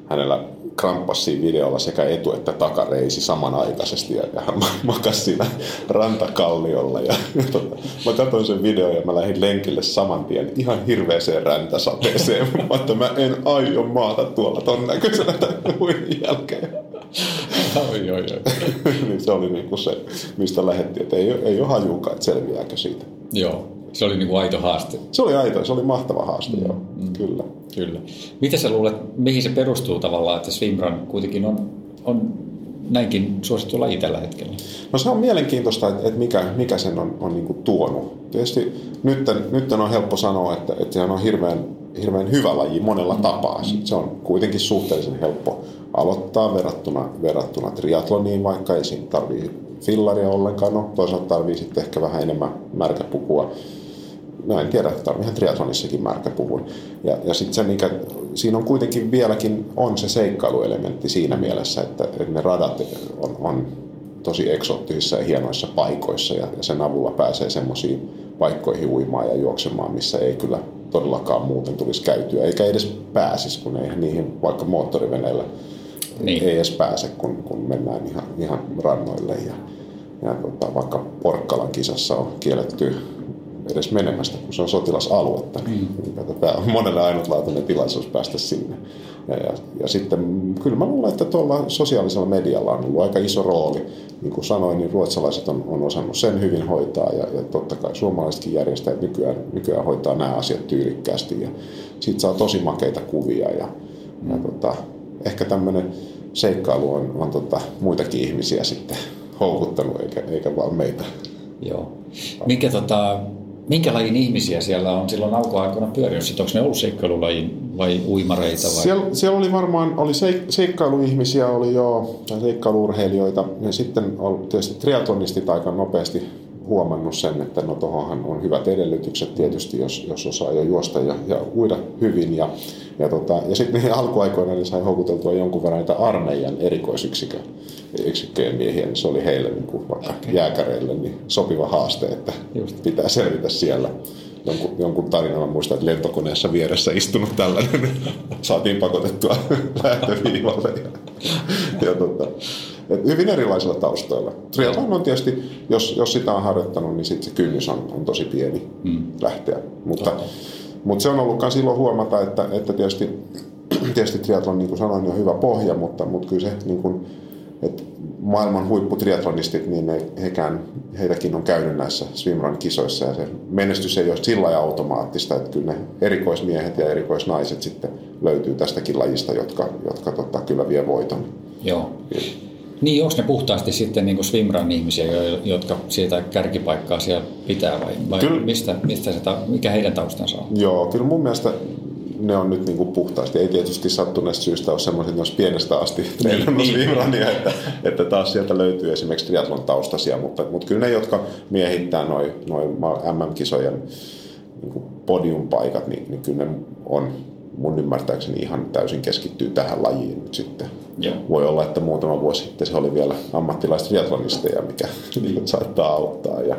Speaker 2: hänellä kramppasi siinä videolla sekä etu- että takareisi samanaikaisesti ja, hän makasi siinä rantakalliolla. Ja, ja tota, mä katsoin sen videon ja mä lähdin lenkille saman tien ihan hirveeseen räntäsateeseen. mä että mä en aio maata tuolla ton näköisenä tämän jälkeen.
Speaker 1: oi, oi, oi.
Speaker 2: niin se oli niinku se, mistä lähdettiin, että ei, ei ole hajukaan, että selviääkö siitä.
Speaker 1: Joo, se oli niinku aito haaste.
Speaker 2: Se oli aito, se oli mahtava haaste, mm, joo, mm. kyllä.
Speaker 1: Kyllä. Mitä sä luulet, mihin se perustuu tavallaan, että swimrun kuitenkin on, on näinkin suosittu laji tällä hetkellä?
Speaker 2: No se on mielenkiintoista, että, että mikä, mikä sen on, on niin kuin tuonut. Tietysti nyt, nyt on helppo sanoa, että, että se on hirveän, hirveän hyvä laji monella mm. tapaa. Se on kuitenkin suhteellisen helppo aloittaa verrattuna, verrattuna triatloniin, vaikka ei siinä tarvii fillaria ollenkaan. No, toisaalta tarvii sitten ehkä vähän enemmän märkäpukua no en tiedä, tarviihan triathlonissakin märkäpuvun. Ja, ja sitten se, mikä siinä on kuitenkin vieläkin on se seikkailuelementti siinä mielessä, että, että ne radat on, on tosi eksoottisissa ja hienoissa paikoissa ja, ja sen avulla pääsee semmoisiin paikkoihin uimaan ja juoksemaan, missä ei kyllä todellakaan muuten tulisi käytyä, eikä edes pääsisi, kun ei niihin vaikka moottoriveneillä niin. ei edes pääse, kun, kun mennään ihan, ihan rannoille. Ja, ja tota, vaikka Porkkalan kisassa on kielletty edes menemästä, kun se on sotilasaluetta. Niin mm. Tämä on monelle ainutlaatuinen tilaisuus päästä sinne. Ja, ja, ja sitten kyllä mä luulen, että tuolla sosiaalisella medialla on ollut aika iso rooli. Niin kuin sanoin, niin ruotsalaiset on, on osannut sen hyvin hoitaa ja, ja totta kai suomalaisetkin järjestäjät nykyään, nykyään hoitaa nämä asiat tyylikkäästi. Ja siitä saa tosi makeita kuvia ja, mm. ja tota, ehkä tämmöinen seikkailu on, on tota, muitakin ihmisiä sitten houkuttanut eikä, eikä vaan meitä.
Speaker 1: Joo. Mikä tota, minkä lajin ihmisiä siellä on silloin alkuaikoina pyörinyt? Onko ne ollut seikkailulajin vai uimareita? Vai?
Speaker 2: Siellä, siellä oli varmaan oli seik- seikkailuihmisiä, oli jo, tai seikkailuurheilijoita. Ja sitten tietysti triatlonistit aika nopeasti huomannut sen, että no tohonhan on hyvät edellytykset tietysti, jos, jos osaa jo juosta ja, ja uida hyvin. Ja, ja, tota, ja sitten alkuaikoina niin sai houkuteltua jonkun verran niitä armeijan erikoisyksikön yksikköjen miehiä, niin se oli heille niin kuin vaikka okay. jääkäreille niin sopiva haaste, että Just. pitää selvitä siellä. Jonkun, jonkun tarinan mä muistan, että lentokoneessa vieressä istunut tällainen, niin saatiin pakotettua lähtöviivalle. Ja, ja tota, et hyvin erilaisilla taustoilla. Triathlon on tietysti, jos, jos sitä on harjoittanut, niin sit se kynnys on, on tosi pieni mm. lähteä. Mutta, mutta se on ollut myös silloin huomata, että, että tietysti, tietysti triathlon, niin kuin sanoin, on hyvä pohja, mutta, mutta kyllä se niin kuin, että maailman huipputriatlonistit, niin ne, hekään, heitäkin on käynyt näissä swimrun kisoissa ja se menestys ei ole sillä lailla automaattista, että kyllä ne erikoismiehet ja erikoisnaiset sitten löytyy tästäkin lajista, jotka, jotka tota, kyllä vie voiton.
Speaker 1: Joo. Kyllä. Niin, onko ne puhtaasti sitten niin swimrun ihmisiä, jotka siitä kärkipaikkaa siellä pitää vai, vai kyllä, mistä, mistä se, mikä heidän taustansa on?
Speaker 2: Joo, kyllä mun mielestä ne on nyt niin kuin puhtaasti. Ei tietysti sattuneesta syystä ole semmoiset, että pienestä asti niin, treenannut niin, niin. että, että taas sieltä löytyy esimerkiksi triathlon taustasia, mutta, mutta kyllä ne, jotka miehittää noin noi MM-kisojen niin podiumpaikat, niin, niin kyllä ne on mun ymmärtääkseni ihan täysin keskittyy tähän lajiin nyt sitten. Joo. Voi olla, että muutama vuosi sitten se oli vielä ammattilaistriatlonisteja, mikä niin. saattaa auttaa. Ja,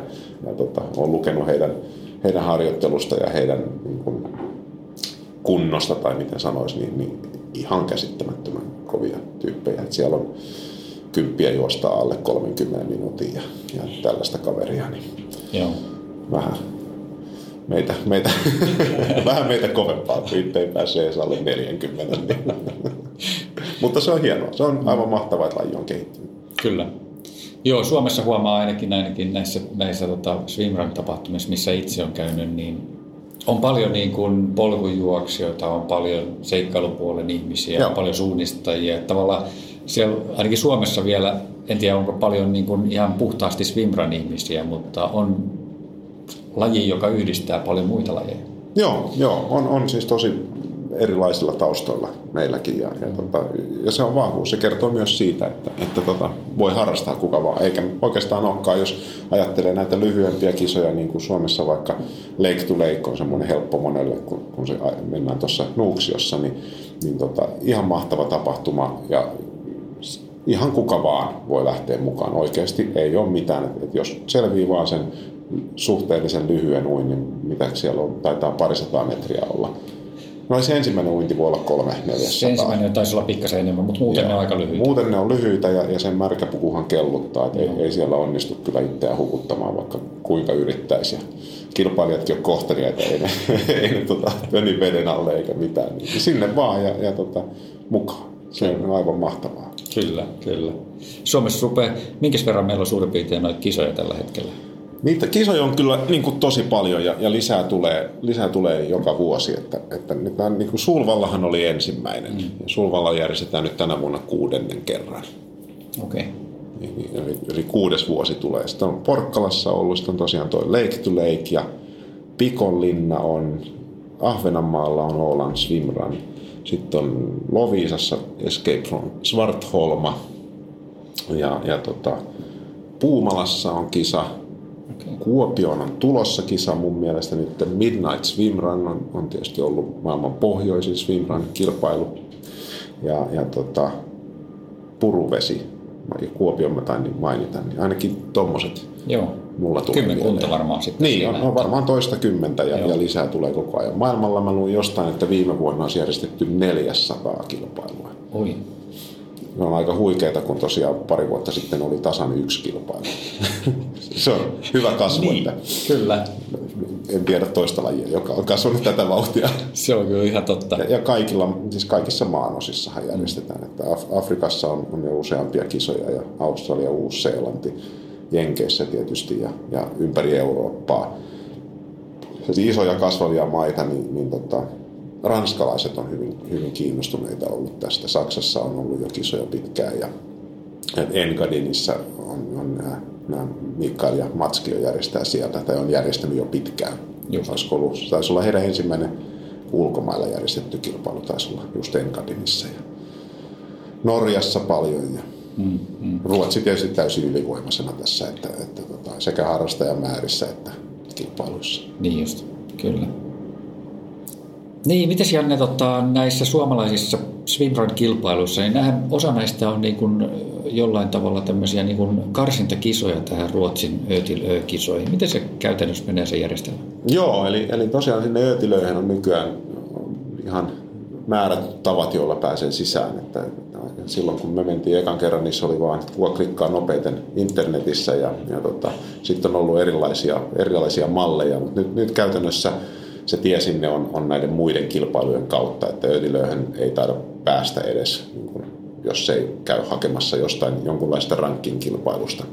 Speaker 2: ja tota, olen lukenut heidän, heidän harjoittelusta ja heidän niin kuin, kunnosta tai miten sanoisi, niin, niin ihan käsittämättömän kovia tyyppejä. Et siellä on kymppiä juosta alle 30 minuutin ja, ja tällaista kaveria, niin Joo. vähän meitä, meitä, vähän meitä kovempaa, kun itse ei pääse edes alle 40. Niin. Mutta se on hienoa. Se on aivan mahtavaa, että laji on kehittynyt.
Speaker 1: Kyllä. Joo, Suomessa huomaa ainakin, ainakin näissä, näissä tota, swimrun-tapahtumissa, missä itse on käynyt, niin on paljon niin kuin polkujuoksijoita, on paljon seikkailupuolen ihmisiä, Joo. on paljon suunnistajia. Tavallaan siellä, ainakin Suomessa vielä, en tiedä onko paljon niin kuin ihan puhtaasti swimrun ihmisiä, mutta on laji, joka yhdistää paljon muita lajeja.
Speaker 2: Joo, joo on, on siis tosi erilaisilla taustoilla meilläkin ja, ja, tota, ja se on vahvuus. Se kertoo myös siitä, että, että tota, voi harrastaa kuka vaan, eikä oikeastaan olekaan, jos ajattelee näitä lyhyempiä kisoja, niin kuin Suomessa vaikka Lake to Lake on semmoinen helppo monelle, kun, kun se mennään tuossa Nuuksiossa, niin, niin tota, ihan mahtava tapahtuma ja ihan kuka vaan voi lähteä mukaan. Oikeasti ei ole mitään, että jos selvii vaan sen suhteellisen lyhyen uinnin, mitä siellä on, taitaa parisataa metriä olla, No se ensimmäinen uinti voi olla kolme, neljäsataa.
Speaker 1: Se ensimmäinen taisi olla pikkasen enemmän, mutta muuten Joo. ne on aika lyhyitä.
Speaker 2: Muuten ne on lyhyitä ja, ja sen märkäpukuhan kelluttaa, että ei, ei, siellä onnistu kyllä itseään hukuttamaan, vaikka kuinka yrittäisi. Ja kilpailijatkin on kohteliaita, ei ne, ei ne tota, meni veden alle eikä mitään. Niin sinne vaan ja, ja tota, mukaan. Se on aivan mahtavaa.
Speaker 1: Kyllä, kyllä. Suomessa rupeaa, minkä verran meillä on suurin piirtein noita kisoja tällä hetkellä?
Speaker 2: Niitä kisoja on kyllä niin kuin tosi paljon ja, ja lisää, tulee, lisää tulee joka vuosi. Että, että nyt niin kuin Sulvallahan oli ensimmäinen. Mm. Ja Sulvalla järjestetään nyt tänä vuonna kuudennen kerran.
Speaker 1: Okei. Okay.
Speaker 2: Niin, eli, eli kuudes vuosi tulee. Sitten on Porkkalassa ollut, sitten on tosiaan toi Lake to Lake ja Pikonlinna on, Ahvenanmaalla on Åland Swimrun. Sitten on Loviisassa Escape from Svartholma. Ja, ja tota, Puumalassa on kisa – Kuopioon on tulossa kisa mun mielestä nyt Midnight Swim Run on, on tietysti ollut maailman pohjoisin swim run kilpailu. Ja, ja tota, Puruvesi, Kuopion mä tain mainita, niin ainakin tommoset
Speaker 1: Joo.
Speaker 2: mulla tulee
Speaker 1: Kymmenkunta varmaan sitten.
Speaker 2: Niin, on, on, varmaan toista kymmentä ja, ja, lisää tulee koko ajan. Maailmalla mä luin jostain, että viime vuonna on järjestetty 400 kilpailua.
Speaker 1: Oi
Speaker 2: ne on aika huikeita, kun tosiaan pari vuotta sitten oli tasan yksi kilpailu. se on hyvä kasvu.
Speaker 1: Niin, että kyllä.
Speaker 2: En tiedä toista lajia, joka on kasvanut tätä vauhtia.
Speaker 1: Se on kyllä ihan totta.
Speaker 2: Ja, ja kaikilla, siis kaikissa maanosissahan järjestetään. Että Af- Afrikassa on, on jo useampia kisoja ja Australia, Uusi-Seelanti, Jenkeissä tietysti ja, ja ympäri Eurooppaa. Siis isoja kasvavia maita, niin, niin tota, ranskalaiset on hyvin, hyvin kiinnostuneita ollut tästä. Saksassa on ollut jo kisoja pitkään ja Engadinissa on, on nämä, nämä Mikael ja Matski järjestää sieltä, tai on järjestänyt jo pitkään. Olisiko ollut, taisi olla heidän ensimmäinen ulkomailla järjestetty kilpailu, taisi olla just Engadinissa ja Norjassa paljon ja mm, mm. Ruotsi tietysti täysin ylivoimaisena tässä, että, että tota, sekä harrastajamäärissä että kilpailuissa.
Speaker 1: Niin just, kyllä. Niin, miten Janne tota, näissä suomalaisissa swimrun-kilpailuissa, niin nämähän, osa näistä on niin kuin jollain tavalla tämmöisiä niin kuin karsintakisoja tähän Ruotsin öötilöö-kisoihin. Miten se käytännössä menee se järjestelmä?
Speaker 2: Joo, eli, eli tosiaan sinne öötilöihin on nykyään ihan määrät tavat, joilla pääsee sisään. Että silloin kun me mentiin ekan kerran, niin se oli vaan, että kuka klikkaa nopeiten internetissä ja, ja tota, sitten on ollut erilaisia, erilaisia malleja, mutta nyt, nyt käytännössä se tie sinne on, on näiden muiden kilpailujen kautta, että öötilöihin ei taida päästä edes, niin kuin, jos ei käy hakemassa jostain jonkunlaista ranking-kilpailusta.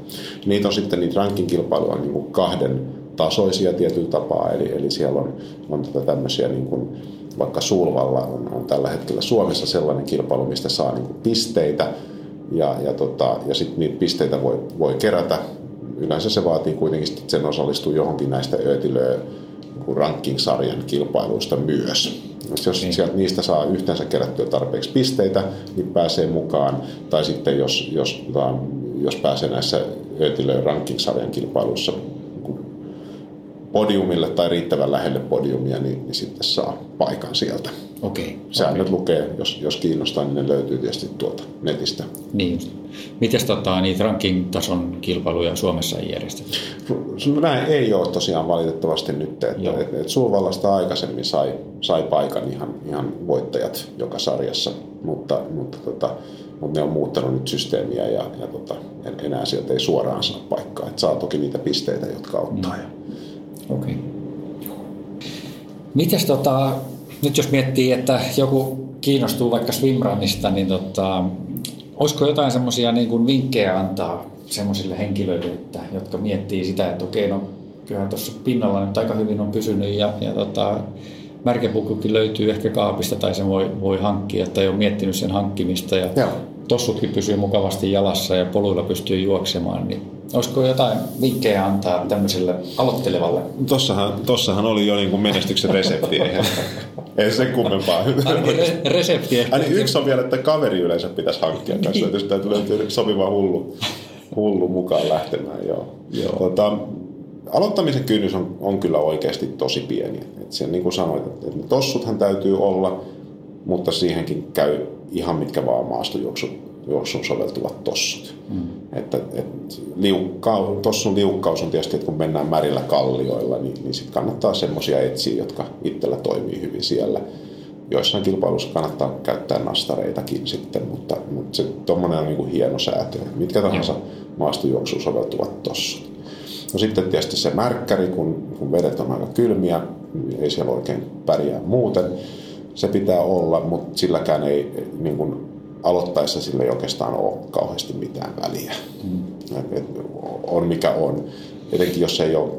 Speaker 2: Niitä on sitten, niitä ranking-kilpailuja on niin kahden tasoisia tietyllä tapaa, eli, eli siellä on, on tätä tämmöisiä niin kuin, vaikka Sulvalla on, on tällä hetkellä Suomessa sellainen kilpailu, mistä saa niin kuin pisteitä, ja, ja, tota, ja sitten niitä pisteitä voi, voi kerätä. Yleensä se vaatii kuitenkin, että sen osallistuu johonkin näistä öötilöä ranking-sarjan kilpailuista myös. Jos niin. sieltä niistä saa yhteensä kerättyä tarpeeksi pisteitä, niin pääsee mukaan. Tai sitten jos, jos, jos pääsee näissä öötilöön ranking-sarjan kilpailuissa podiumille tai riittävän lähelle podiumia, niin, niin sitten saa paikan sieltä.
Speaker 1: Okei.
Speaker 2: Säännöt
Speaker 1: okay.
Speaker 2: lukee, jos, jos kiinnostaa, niin ne löytyy tietysti tuolta netistä.
Speaker 1: Niin. Miten tota, niitä ranking-tason kilpailuja Suomessa ei järjestetty?
Speaker 2: No, näin ei ole tosiaan valitettavasti nyt. Että, et, et Sulvallasta aikaisemmin sai, sai paikan ihan, ihan voittajat joka sarjassa, mutta, mutta, tota, mutta ne on muuttanut nyt systeemiä ja, ja tota, enää sieltä ei suoraan saa paikkaa. Et saa toki niitä pisteitä, jotka ottaa. Mm.
Speaker 1: Okei. Okay. Mites tota, nyt jos miettii, että joku kiinnostuu vaikka swimrunista, niin tota, olisiko jotain semmoisia niin vinkkejä antaa semmoisille henkilöille, että, jotka miettii sitä, että okei, no kyllähän tuossa pinnalla nyt aika hyvin on pysynyt ja, ja tota, märkäpukukin löytyy ehkä kaapista tai sen voi, voi hankkia tai on miettinyt sen hankkimista ja Joo. Tossutkin pysyy mukavasti jalassa ja poluilla pystyy juoksemaan, niin olisiko jotain vinkkejä antaa tämmöiselle aloittelevalle?
Speaker 2: Tossahan, tossahan oli jo niin kuin menestyksen resepti, eihän, ei sen kummempaa.
Speaker 1: Ainakin re- resepti.
Speaker 2: Aini yksi on vielä, että kaveri yleensä pitäisi hankkia kanssa, että jos täytyy löytyä sopiva hullu, hullu mukaan lähtemään. Joo. Joo. Tota, aloittamisen kynnys on, on kyllä oikeasti tosi pieni. Et sen, niin kuin sanoit, että tossuthan täytyy olla, mutta siihenkin käy ihan mitkä vaan maastojuoksun juoksun soveltuvat tossut. Mm. Että, et liukka, tossun liukkaus on tietysti, että kun mennään märillä kallioilla, niin, niin sitten kannattaa semmoisia etsiä, jotka itsellä toimii hyvin siellä. Joissain kilpailuissa kannattaa käyttää nastareitakin sitten, mutta, mutta se tuommoinen on niin kuin hieno säätö. Mitkä tahansa mm. maastojuoksuun soveltuvat tossut. No sitten tietysti se märkkäri, kun, kun vedet on aika kylmiä, ei siellä oikein pärjää muuten. Se pitää olla, mutta silläkään ei niin kuin aloittaessa sillä ei oikeastaan ole kauheasti mitään väliä. Mm. Et, et, on mikä on. Etenkin jos ei ole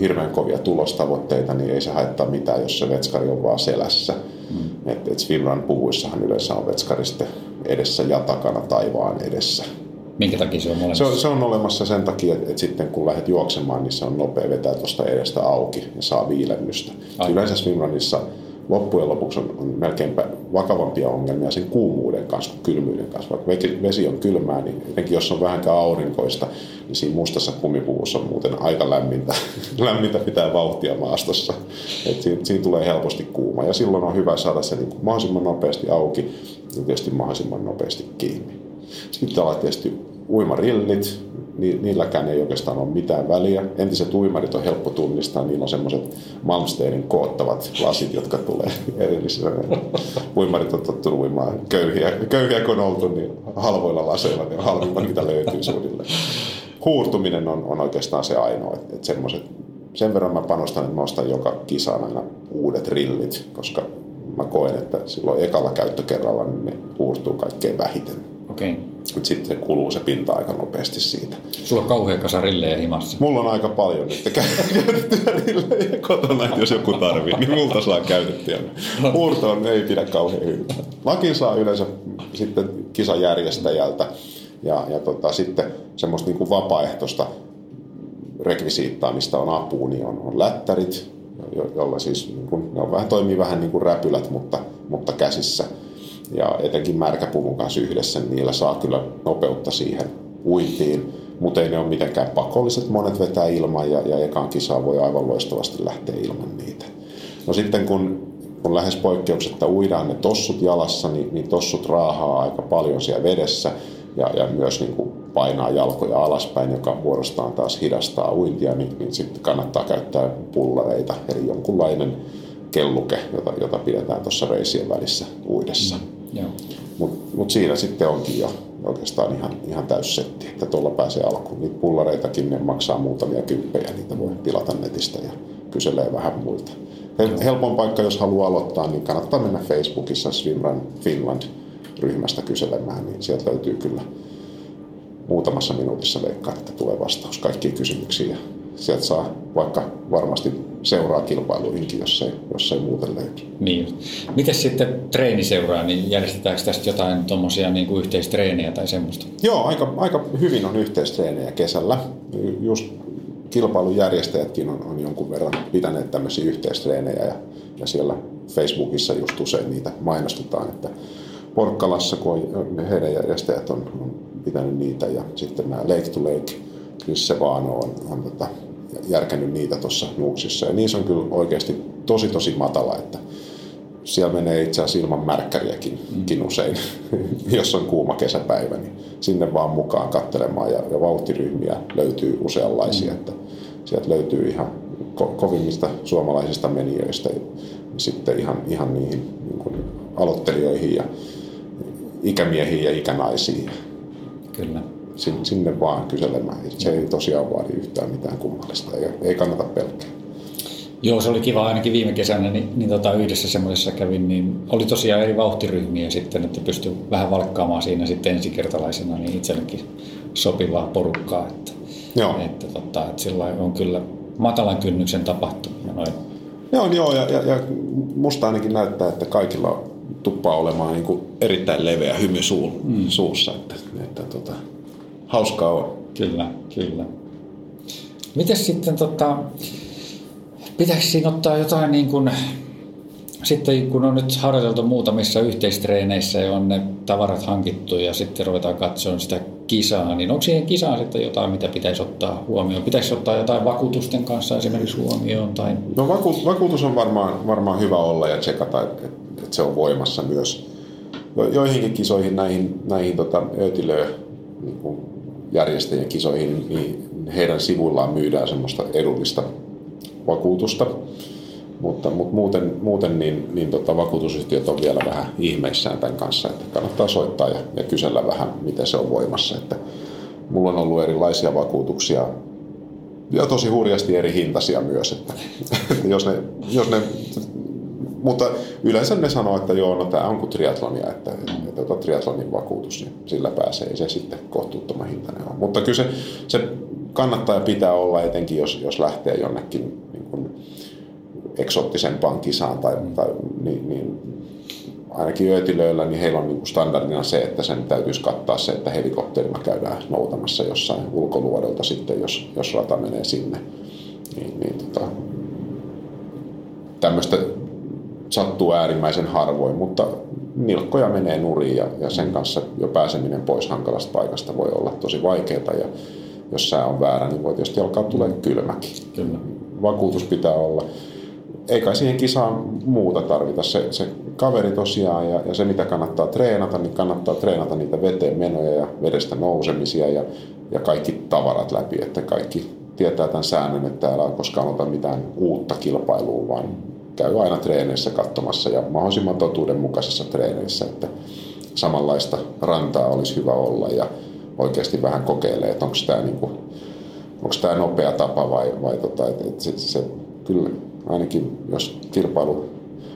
Speaker 2: hirveän kovia tulostavoitteita, niin ei se haittaa mitään, jos se vetskari on vaan selässä. Mm. Et, et swimrun puhuissahan yleensä on vetskari sitten edessä ja takana taivaan edessä.
Speaker 1: Minkä takia se on olemassa?
Speaker 2: Se on, se on olemassa sen takia, että, että sitten kun lähdet juoksemaan, niin se on nopea vetää tuosta edestä auki ja saa viilennystä. Yleensä swimrunissa loppujen lopuksi on, on melkein vakavampia ongelmia sen kuumuuden kanssa kuin kylmyyden kanssa. Vaikka vesi on kylmää, niin etenkin jos on vähänkään aurinkoista, niin siinä mustassa kumipuvussa on muuten aika lämmintä, lämmintä pitää vauhtia maastossa. Et siinä, siinä, tulee helposti kuuma ja silloin on hyvä saada se niin kuin mahdollisimman nopeasti auki ja tietysti mahdollisimman nopeasti kiinni. Sitten on tietysti uimarillit, niilläkään ei oikeastaan ole mitään väliä. Entiset uimarit on helppo tunnistaa, niillä on semmoiset Malmsteenin koottavat lasit, jotka tulee erillisenä. Uimarit on tottunut uimaan köyhiä, köyhiä kun on oltu, niin halvoilla laseilla, niin halvimmat mitä löytyy suunnilleen. Huurtuminen on, on oikeastaan se ainoa, että, että semmoiset, sen verran mä panostan, että mä ostan joka kisaan aina uudet rillit, koska mä koen, että silloin ekalla käyttökerralla niin ne huurtuu kaikkein vähiten.
Speaker 1: Okei. Okay.
Speaker 2: Mutta sitten se kuluu se pinta aika nopeasti siitä.
Speaker 1: Sulla on kauhean kasa rillejä himassa.
Speaker 2: Mulla on aika paljon nyt käytettyjä rillejä kotona, että jos joku tarvii, niin multa saa käytettyä. Huurtoon ei pidä kauhean hyvin. Lakin saa yleensä sitten kisajärjestäjältä ja, ja tota, sitten semmoista niin kuin vapaaehtoista rekvisiittaa, mistä on apua, niin on, on lättärit, jo, jolla siis niin kuin, ne on vähän, toimii vähän niin kuin räpylät, mutta, mutta käsissä – ja etenkin märkäpuvun kanssa yhdessä, niin niillä saa kyllä nopeutta siihen uintiin, mutta ei ne ole mitenkään pakolliset. Monet vetää ilman ja, ja ekaan kisaa voi aivan loistavasti lähteä ilman niitä. No sitten kun, kun lähes poikkeuksetta uidaan ne tossut jalassa, niin, niin tossut raahaa aika paljon siellä vedessä ja, ja myös niin kuin painaa jalkoja alaspäin, joka vuorostaan taas hidastaa uintia, niin, niin sitten kannattaa käyttää pullareita, eli jonkunlainen kelluke, jota, jota pidetään tuossa reisien välissä uidessa. Mm, Mutta mut siinä sitten onkin jo oikeastaan ihan, ihan täyssetti, että tuolla pääsee alkuun. Niitä pullareitakin ne maksaa muutamia kymppejä, niitä voi tilata netistä ja kyselee vähän muilta. Helpon paikka, jos haluaa aloittaa, niin kannattaa mennä Facebookissa Swimrun Finland ryhmästä kyselemään, niin sieltä löytyy kyllä muutamassa minuutissa veikkaan, että tulee vastaus kaikkiin kysymyksiin ja sieltä saa vaikka varmasti seuraa kilpailuihinkin, jos ei, jos ei muuten löydy.
Speaker 1: Niin. Miten sitten treeni seuraa, niin järjestetäänkö tästä jotain tuommoisia niin kuin yhteistreenejä tai semmoista?
Speaker 2: Joo, aika, aika hyvin on yhteistreenejä kesällä. Just kilpailujärjestäjätkin on, on jonkun verran pitäneet tämmöisiä yhteistreenejä ja, ja siellä Facebookissa just usein niitä mainostetaan, että Porkkalassa, kun on, heidän järjestäjät on, on pitänyt niitä ja sitten nämä Lake to Lake, missä vaan on, on tota, järkännyt niitä tuossa nuuksissa. Ja niissä on kyllä oikeasti tosi tosi matala, että siellä menee itse asiassa ilman märkkäriäkin mm. usein, jos on kuuma kesäpäivä, niin sinne vaan mukaan katselemaan ja, ja vauhtiryhmiä löytyy useanlaisia, mm. että sieltä löytyy ihan ko- kovimmista suomalaisista menijöistä ja sitten ihan, ihan niihin niin kuin aloittelijoihin ja ikämiehiin ja ikänaisiin.
Speaker 1: Kyllä
Speaker 2: sinne vaan kyselemään. Se ei tosiaan vaadi yhtään mitään kummallista, ei, ei kannata pelkää.
Speaker 1: Joo, se oli kiva ainakin viime kesänä, niin, niin tota, yhdessä semmoisessa kävin, niin oli tosiaan eri vauhtiryhmiä sitten, että pystyi vähän valkkaamaan siinä sitten ensikertalaisena niin itsellekin sopivaa porukkaa. Että,
Speaker 2: joo.
Speaker 1: Että, tota, että sillä on kyllä matalan kynnyksen tapahtumia noin.
Speaker 2: Joo, joo ja, ja, ja musta ainakin näyttää, että kaikilla tuppaa olemaan niin kuin erittäin leveä hymy suu, mm. suussa. Että, että tota, hauskaa on.
Speaker 1: Kyllä, kyllä. Mites sitten, tota, pitäisi siinä ottaa jotain niin kuin, sitten kun on nyt harjoiteltu muutamissa yhteistreeneissä ja on ne tavarat hankittu ja sitten ruvetaan katsomaan sitä kisaa, niin onko siihen kisaan sitten jotain, mitä pitäisi ottaa huomioon? Pitäisi ottaa jotain vakuutusten kanssa esimerkiksi huomioon? Tai...
Speaker 2: No vaku, vakuutus on varmaan, varmaan hyvä olla ja tsekata, että, että se on voimassa myös. Joihinkin kisoihin, näihin, näihin tota, öötilöö, niin järjestäjien kisoihin, niin heidän sivuillaan myydään semmoista edullista vakuutusta. Mutta, mutta muuten, muuten niin, niin tota, vakuutusyhtiöt on vielä vähän ihmeissään tämän kanssa, että kannattaa soittaa ja, ja kysellä vähän, miten se on voimassa. Että mulla on ollut erilaisia vakuutuksia ja tosi hurjasti eri hintaisia myös. Että, että jos ne, jos ne, mutta yleensä ne sanoo, että joo, no tämä on kuin triatlonia, että, että, että triatlonin vakuutus, niin sillä pääsee, ei se sitten kohtuuttoman hintainen ole. Mutta kyllä se, se kannattaa ja pitää olla etenkin, jos, jos lähtee jonnekin niin kuin eksoottisempaan kisaan tai, tai niin, niin ainakin öötilöillä, niin heillä on niin standardina se, että sen täytyisi kattaa se, että helikopterilla käydään noutamassa jossain ulkoluodolta sitten, jos, jos rata menee sinne. Niin, niin tota, tämmöistä sattuu äärimmäisen harvoin, mutta nilkkoja menee nurin ja, ja sen kanssa jo pääseminen pois hankalasta paikasta voi olla tosi vaikeaa ja jos sää on väärä, niin voi tietysti alkaa tulee kylmäkin. Kyllä. Vakuutus pitää olla. Ei kai siihen kisaan muuta tarvita. Se, se kaveri tosiaan ja, ja se mitä kannattaa treenata, niin kannattaa treenata niitä veteen menoja ja vedestä nousemisia ja, ja kaikki tavarat läpi, että kaikki tietää tämän säännön, että täällä ei koskaan ota mitään uutta kilpailua, vaan käy aina treeneissä katsomassa ja mahdollisimman totuudenmukaisessa treeneissä, että samanlaista rantaa olisi hyvä olla ja oikeasti vähän kokeilee, että onko tämä niinku, onko tämä nopea tapa vai, vai tota, että, että se, se, kyllä ainakin jos kilpailu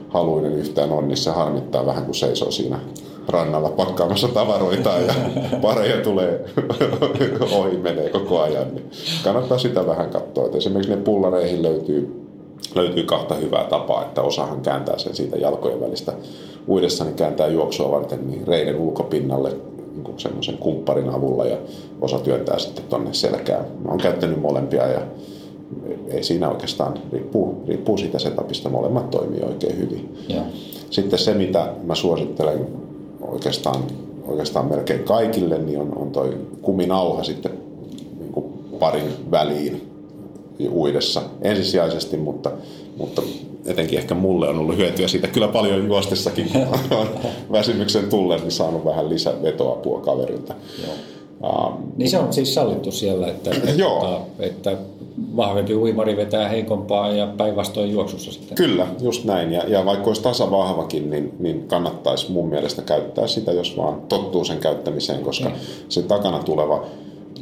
Speaker 2: haluinen yhtään on, niin se harmittaa vähän kun seisoo siinä rannalla pakkaamassa tavaroita ja pareja tulee ohi menee koko ajan. Niin kannattaa sitä vähän katsoa. Että esimerkiksi ne pullareihin löytyy, löytyy kahta hyvää tapaa, että osahan kääntää sen siitä jalkojen välistä uidessa, niin kääntää juoksua varten niin reiden ulkopinnalle niin semmoisen kumpparin avulla ja osa työntää sitten tuonne selkään. Mä oon käyttänyt molempia ja ei siinä oikeastaan, riippuu, riippuu siitä setupista, molemmat toimii oikein hyvin. Ja. Sitten se, mitä mä suosittelen oikeastaan, oikeastaan melkein kaikille, niin on, on toi kuminauha sitten niin parin väliin uidessa ensisijaisesti, mutta, mutta etenkin ehkä mulle on ollut hyötyä siitä kyllä paljon juostessakin, väsymyksen tullen, niin saanut vähän lisävetoapua kaverilta. Joo.
Speaker 1: Uh, niin se on siis sallittu siellä, että, että, että vahvempi uimari vetää heikompaa ja päinvastoin juoksussa sitten.
Speaker 2: Kyllä, just näin. Ja, ja vaikka olisi tasavahvakin, niin, niin kannattaisi mun mielestä käyttää sitä, jos vaan tottuu sen käyttämiseen, koska niin. se takana tuleva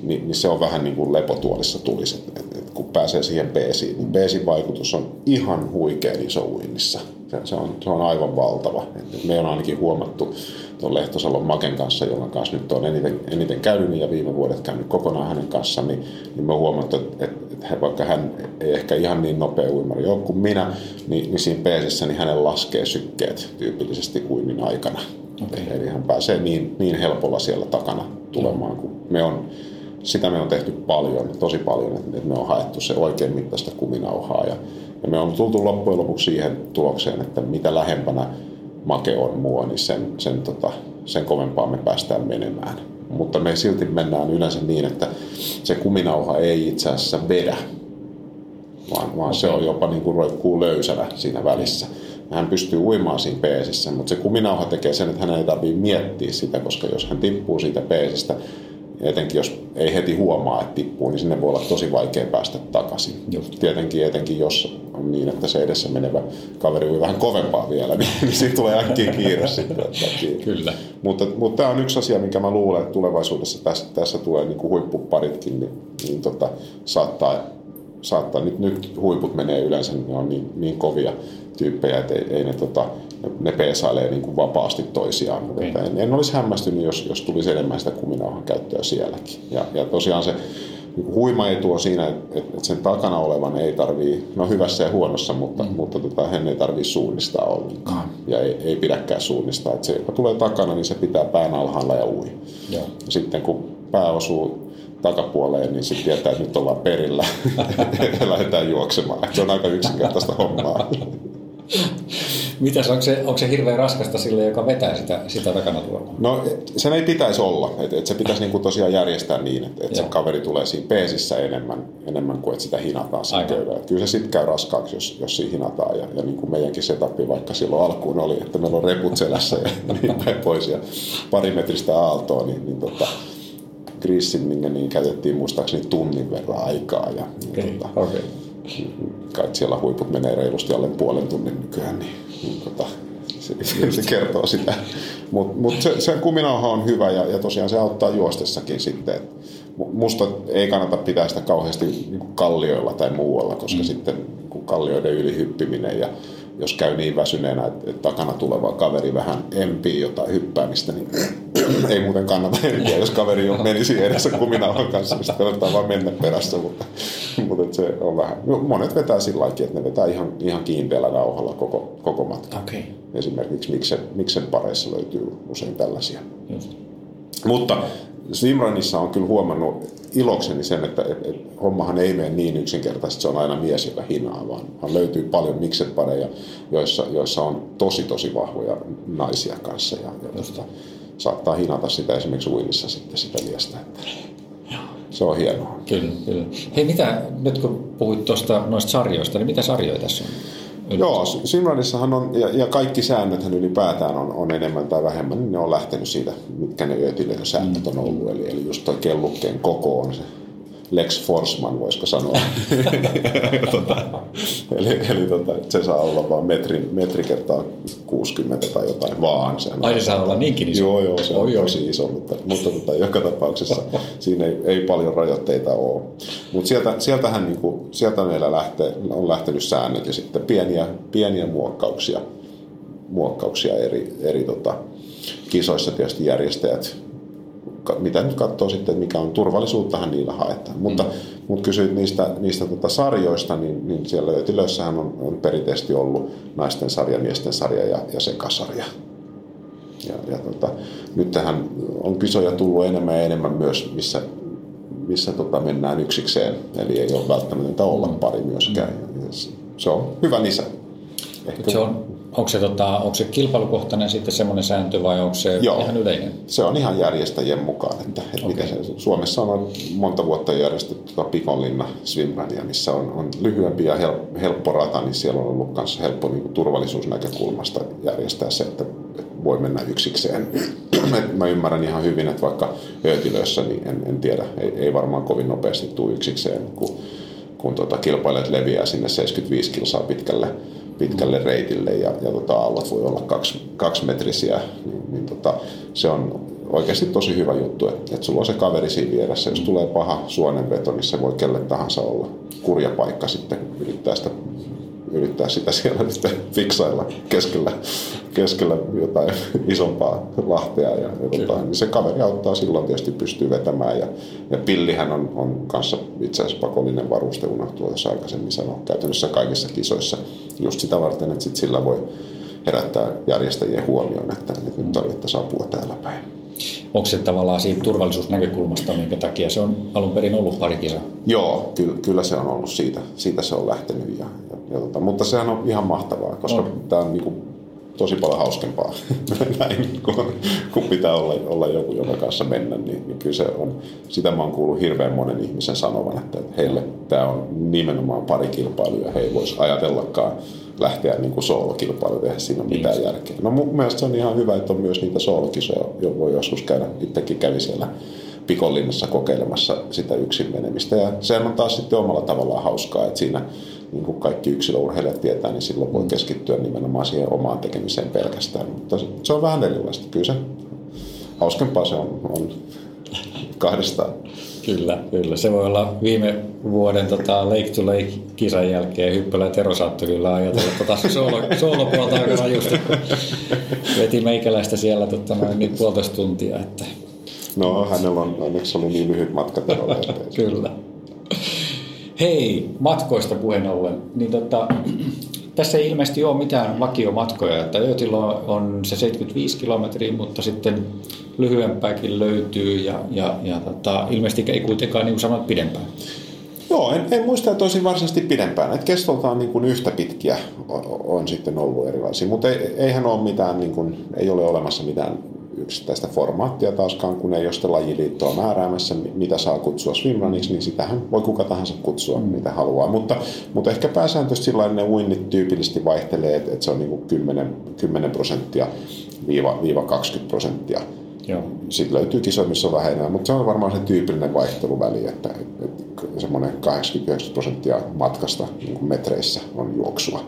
Speaker 2: niin, niin se on vähän niin kuin lepotuolissa tulisi, että et, et kun pääsee siihen peesiin, niin peesin vaikutus on ihan huikein iso uinnissa. Se, se, on, se on aivan valtava. Et, et me on ainakin huomattu tuon Lehtosalon Maken kanssa, jonka kanssa nyt on eniten, eniten käynyt ja viime vuodet käynyt kokonaan hänen kanssaan, niin, niin me on huomattu, että, että, että vaikka hän ei ehkä ihan niin nopea uimari ole kuin minä, niin, niin siinä peesissä niin hänen laskee sykkeet tyypillisesti uinnin aikana. Okay. Eli hän pääsee niin, niin helpolla siellä takana tulemaan, kun me on sitä me on tehty paljon, tosi paljon, että me on haettu se oikein mittaista kuminauhaa ja, ja me on tultu loppujen lopuksi siihen tulokseen, että mitä lähempänä make on mua, niin sen, sen, tota, sen kovempaa me päästään menemään. Mutta me silti mennään yleensä niin, että se kuminauha ei itse asiassa vedä, vaan, vaan se on jopa niin kuin roikkuu löysänä siinä välissä. Hän pystyy uimaan siinä peesissä, mutta se kuminauha tekee sen, että hän ei tarvitse miettiä sitä, koska jos hän tippuu siitä peesistä, etenkin jos ei heti huomaa, että tippuu, niin sinne voi olla tosi vaikea päästä takaisin. Just. Tietenkin etenkin jos on niin, että se edessä menevä kaveri on vähän kovempaa vielä, niin, niin siitä tulee äkkiä kiire sitten.
Speaker 1: Kyllä.
Speaker 2: Mutta, mutta tämä on yksi asia, minkä mä luulen, että tulevaisuudessa tässä, tässä tulee niin kuin huippuparitkin, niin, niin tota, saattaa, saattaa nyt, nyt huiput menee yleensä, ne on niin, niin kovia tyyppejä, että ei, ei ne tota, ne peesailee niin kuin vapaasti toisiaan. Okay. En, en olisi hämmästynyt, jos, jos tulisi enemmän sitä kuminauhan käyttöä sielläkin. Ja, ja tosiaan se niin huima etu on siinä, että, että sen takana olevan ei tarvii, no hyvässä ja huonossa, mutta, mm. mutta tota, hän ei tarvii suunnistaa ollenkaan. Mm. Ja ei, ei pidäkään suunnistaa. Että se, joka tulee takana, niin se pitää pään alhaalla ja ui. Ja. Sitten kun pää osuu takapuoleen, niin sitten tietää, että nyt ollaan perillä ja lähdetään juoksemaan. Se on aika yksinkertaista hommaa.
Speaker 1: Mitäs, onko se, onko se hirveän raskasta sille, joka vetää sitä, sitä takana tuolla?
Speaker 2: No sen ei pitäisi olla. Et, et se pitäisi niinku tosiaan järjestää niin, että et se kaveri tulee siinä peesissä enemmän, enemmän kuin että sitä hinataan siinä köydellä. Kyllä se sitten käy raskaaksi, jos, jos siinä hinataan. Ja, ja niin kuin meidänkin setupi vaikka silloin alkuun oli, että meillä on reput selässä ja niin päin pois ja pari metristä aaltoa, niin, niin tota, Grissin, minkä niin käytettiin muistaakseni tunnin verran aikaa. Ja, okay.
Speaker 1: ja tota, okay.
Speaker 2: Kai siellä huiput menee reilusti alle puolen tunnin nykyään, niin tota, se, se, kertoo sitä. Mutta mut se, se kuminauha on hyvä ja, ja tosiaan se auttaa juostessakin sitten. Musta ei kannata pitää sitä kauheasti niin kallioilla tai muualla, koska mm. sitten kun kallioiden ylihyppiminen ja jos käy niin väsyneenä, että, että takana tuleva kaveri vähän empii jotain hyppäämistä, niin ei muuten kannata empiä, jos kaveri on menisi edessä kuminauhan kanssa, niin kannattaa vaan mennä perässä, mutta, mutta se on vähän, no, monet vetää sillä lailla, että ne vetää ihan, ihan kiinteällä nauhalla koko, koko matka.
Speaker 1: Okay.
Speaker 2: Esimerkiksi miksen, miksen pareissa löytyy usein tällaisia. Just. Mutta Swimrunissa on kyllä huomannut ilokseni sen, että et, et, hommahan ei mene niin yksinkertaisesti, se on aina mies, joka hinaa, vaan, vaan löytyy paljon mikset pareja, joissa, joissa on tosi tosi vahvoja naisia kanssa ja, ja tosta, saattaa hinata sitä esimerkiksi uinnissa sitten sitä miestä. Että se on hienoa.
Speaker 1: Kyllä, kyllä. Hei, mitä, nyt kun puhuit tuosta noista sarjoista, niin mitä sarjoja tässä on?
Speaker 2: Joo, Simranissahan on, ja, ja kaikki säännöthän ylipäätään on, on enemmän tai vähemmän, niin ne on lähtenyt siitä, mitkä ne ötilöjen säännöt on ollut. Eli, eli just toi kellukkeen koko on se Lex Forsman, voisiko sanoa. tota, eli eli tota, se saa olla vain metri, metri kertaa 60 tai jotain vaan.
Speaker 1: Sehän Ai se saa olla niinkin iso?
Speaker 2: Joo, joo, se on oi, tosi iso, mutta, mutta tota, joka tapauksessa siinä ei, ei paljon rajoitteita ole. Mutta sieltä, sieltähän niinku, sieltä meillä lähtee, on lähtenyt säännöt ja sitten pieniä, pieniä muokkauksia, muokkauksia eri, eri tota, kisoissa tietysti järjestäjät mitä nyt katsoo sitten, mikä on turvallisuuttahan niillä haetaan. Mutta, mm. mutta kysyit niistä, niistä tota sarjoista, niin, niin siellä Ötilössähän on, on perinteisesti ollut naisten sarja, miesten sarja ja, ja sekasarja. Ja, ja tota, nyt tähän on kisoja tullut enemmän ja enemmän myös, missä, missä tota mennään yksikseen. Eli ei ole välttämättä olla pari myöskään. Mm. Se on hyvä lisä.
Speaker 1: Ehkä... Se on Onko se, tota, onko se kilpailukohtainen sitten semmoinen sääntö vai onko se Joo, ihan yleinen?
Speaker 2: Se on ihan järjestäjien mukaan. Että, että okay. miten se, Suomessa on monta vuotta järjestetty tuota Pikonlinna Swimrania, missä on, on lyhyempi ja hel, helppo rata, niin siellä on ollut myös helppo niin turvallisuusnäkökulmasta järjestää se, että, että voi mennä yksikseen. Mä ymmärrän ihan hyvin, että vaikka Öötilössä, niin en, en tiedä, ei, ei varmaan kovin nopeasti tule yksikseen, kun, kun tuota, kilpailijat leviää sinne 75 kilsaa pitkälle pitkälle reitille ja, ja tota, aallot voi olla kaksi, kaksimetrisiä, niin, niin tota, se on oikeasti tosi hyvä juttu, että, että sulla on se kaveri siinä vieressä. Jos tulee paha suonenveto, niin se voi kelle tahansa olla kurja paikka sitten yrittää sitä yrittää sitä siellä sitten fiksailla keskellä, keskellä jotain isompaa lahtea. Ja, ja tota, niin se kaveri auttaa silloin tietysti pystyy vetämään. Ja, ja pillihän on, on kanssa itse asiassa pakollinen varuste, unohtuu tuossa aikaisemmin sanoa, käytännössä kaikissa kisoissa just sitä varten, että sit sillä voi herättää järjestäjien huomioon, että nyt tarvittaisiin apua täällä päin.
Speaker 1: Onko se tavallaan siitä turvallisuusnäkökulmasta, minkä takia se on alun perin ollut parikisa?
Speaker 2: Joo, kyllä, kyllä se on ollut siitä. Siitä se on lähtenyt. Ja, ja, ja tota, mutta sehän on ihan mahtavaa, koska tämä on niinku tosi paljon hauskempaa näin, kun, kun pitää olla, olla joku, jonka kanssa mennä, niin, niin kyllä se on, sitä mä oon kuullut hirveän monen ihmisen sanovan, että heille tämä on nimenomaan pari kilpailu ja he ei voisi ajatellakaan lähteä niin kuin soolokilpailu tehdä siinä on mitään niin. järkeä. No mun mielestä se on ihan hyvä, että on myös niitä soolokisoja, jo voi joskus käydä, itsekin kävi siellä pikollinnassa kokeilemassa sitä yksin menemistä. Ja sehän on taas sitten omalla tavallaan hauskaa, että siinä niin kuin kaikki yksilöurheilijat tietää, niin silloin voi keskittyä nimenomaan siihen omaan tekemiseen pelkästään. Mutta se on vähän erilaista. Kyllä se hauskempaa se on, on kahdestaan.
Speaker 1: Kyllä, kyllä. Se voi olla viime vuoden tota, Lake to Lake kisan jälkeen Hyppölä ja Tero saattoi kyllä ajatella tota soolo, soolopuolta aika rajusti, kun veti meikäläistä siellä tota, noin puolitoista tuntia. Että...
Speaker 2: No hänellä on onneksi oli niin lyhyt matka Terolle.
Speaker 1: kyllä. Hei, matkoista puheen ollen. Niin tota, tässä ei ilmeisesti ole mitään vakiomatkoja, että Öötilo on se 75 kilometriä, mutta sitten lyhyempääkin löytyy ja, ja, ja tota, ilmeisesti ei kuitenkaan niin sanot pidempään.
Speaker 2: Joo, en, en muista, että olisi varsinaisesti pidempään. Että kestoltaan niin kuin yhtä pitkiä on, on sitten ollut erilaisia, mutta ei, eihän ole mitään, niin kuin, ei ole olemassa mitään yksittäistä formaattia taaskaan, kun ei ole sitä lajiliittoa määräämässä, mitä saa kutsua swimruniksi, niin sitähän voi kuka tahansa kutsua, mm. mitä haluaa. Mutta, mutta ehkä pääsääntöisesti sillä ne uinnit tyypillisesti vaihtelee, että, että se on niin kuin 10, 10 prosenttia viiva, viiva 20 prosenttia. Joo. Sitten löytyy kisoja, missä on vähän mutta se on varmaan se tyypillinen vaihteluväli, että, että semmoinen 80 prosenttia matkasta niin metreissä on juoksua.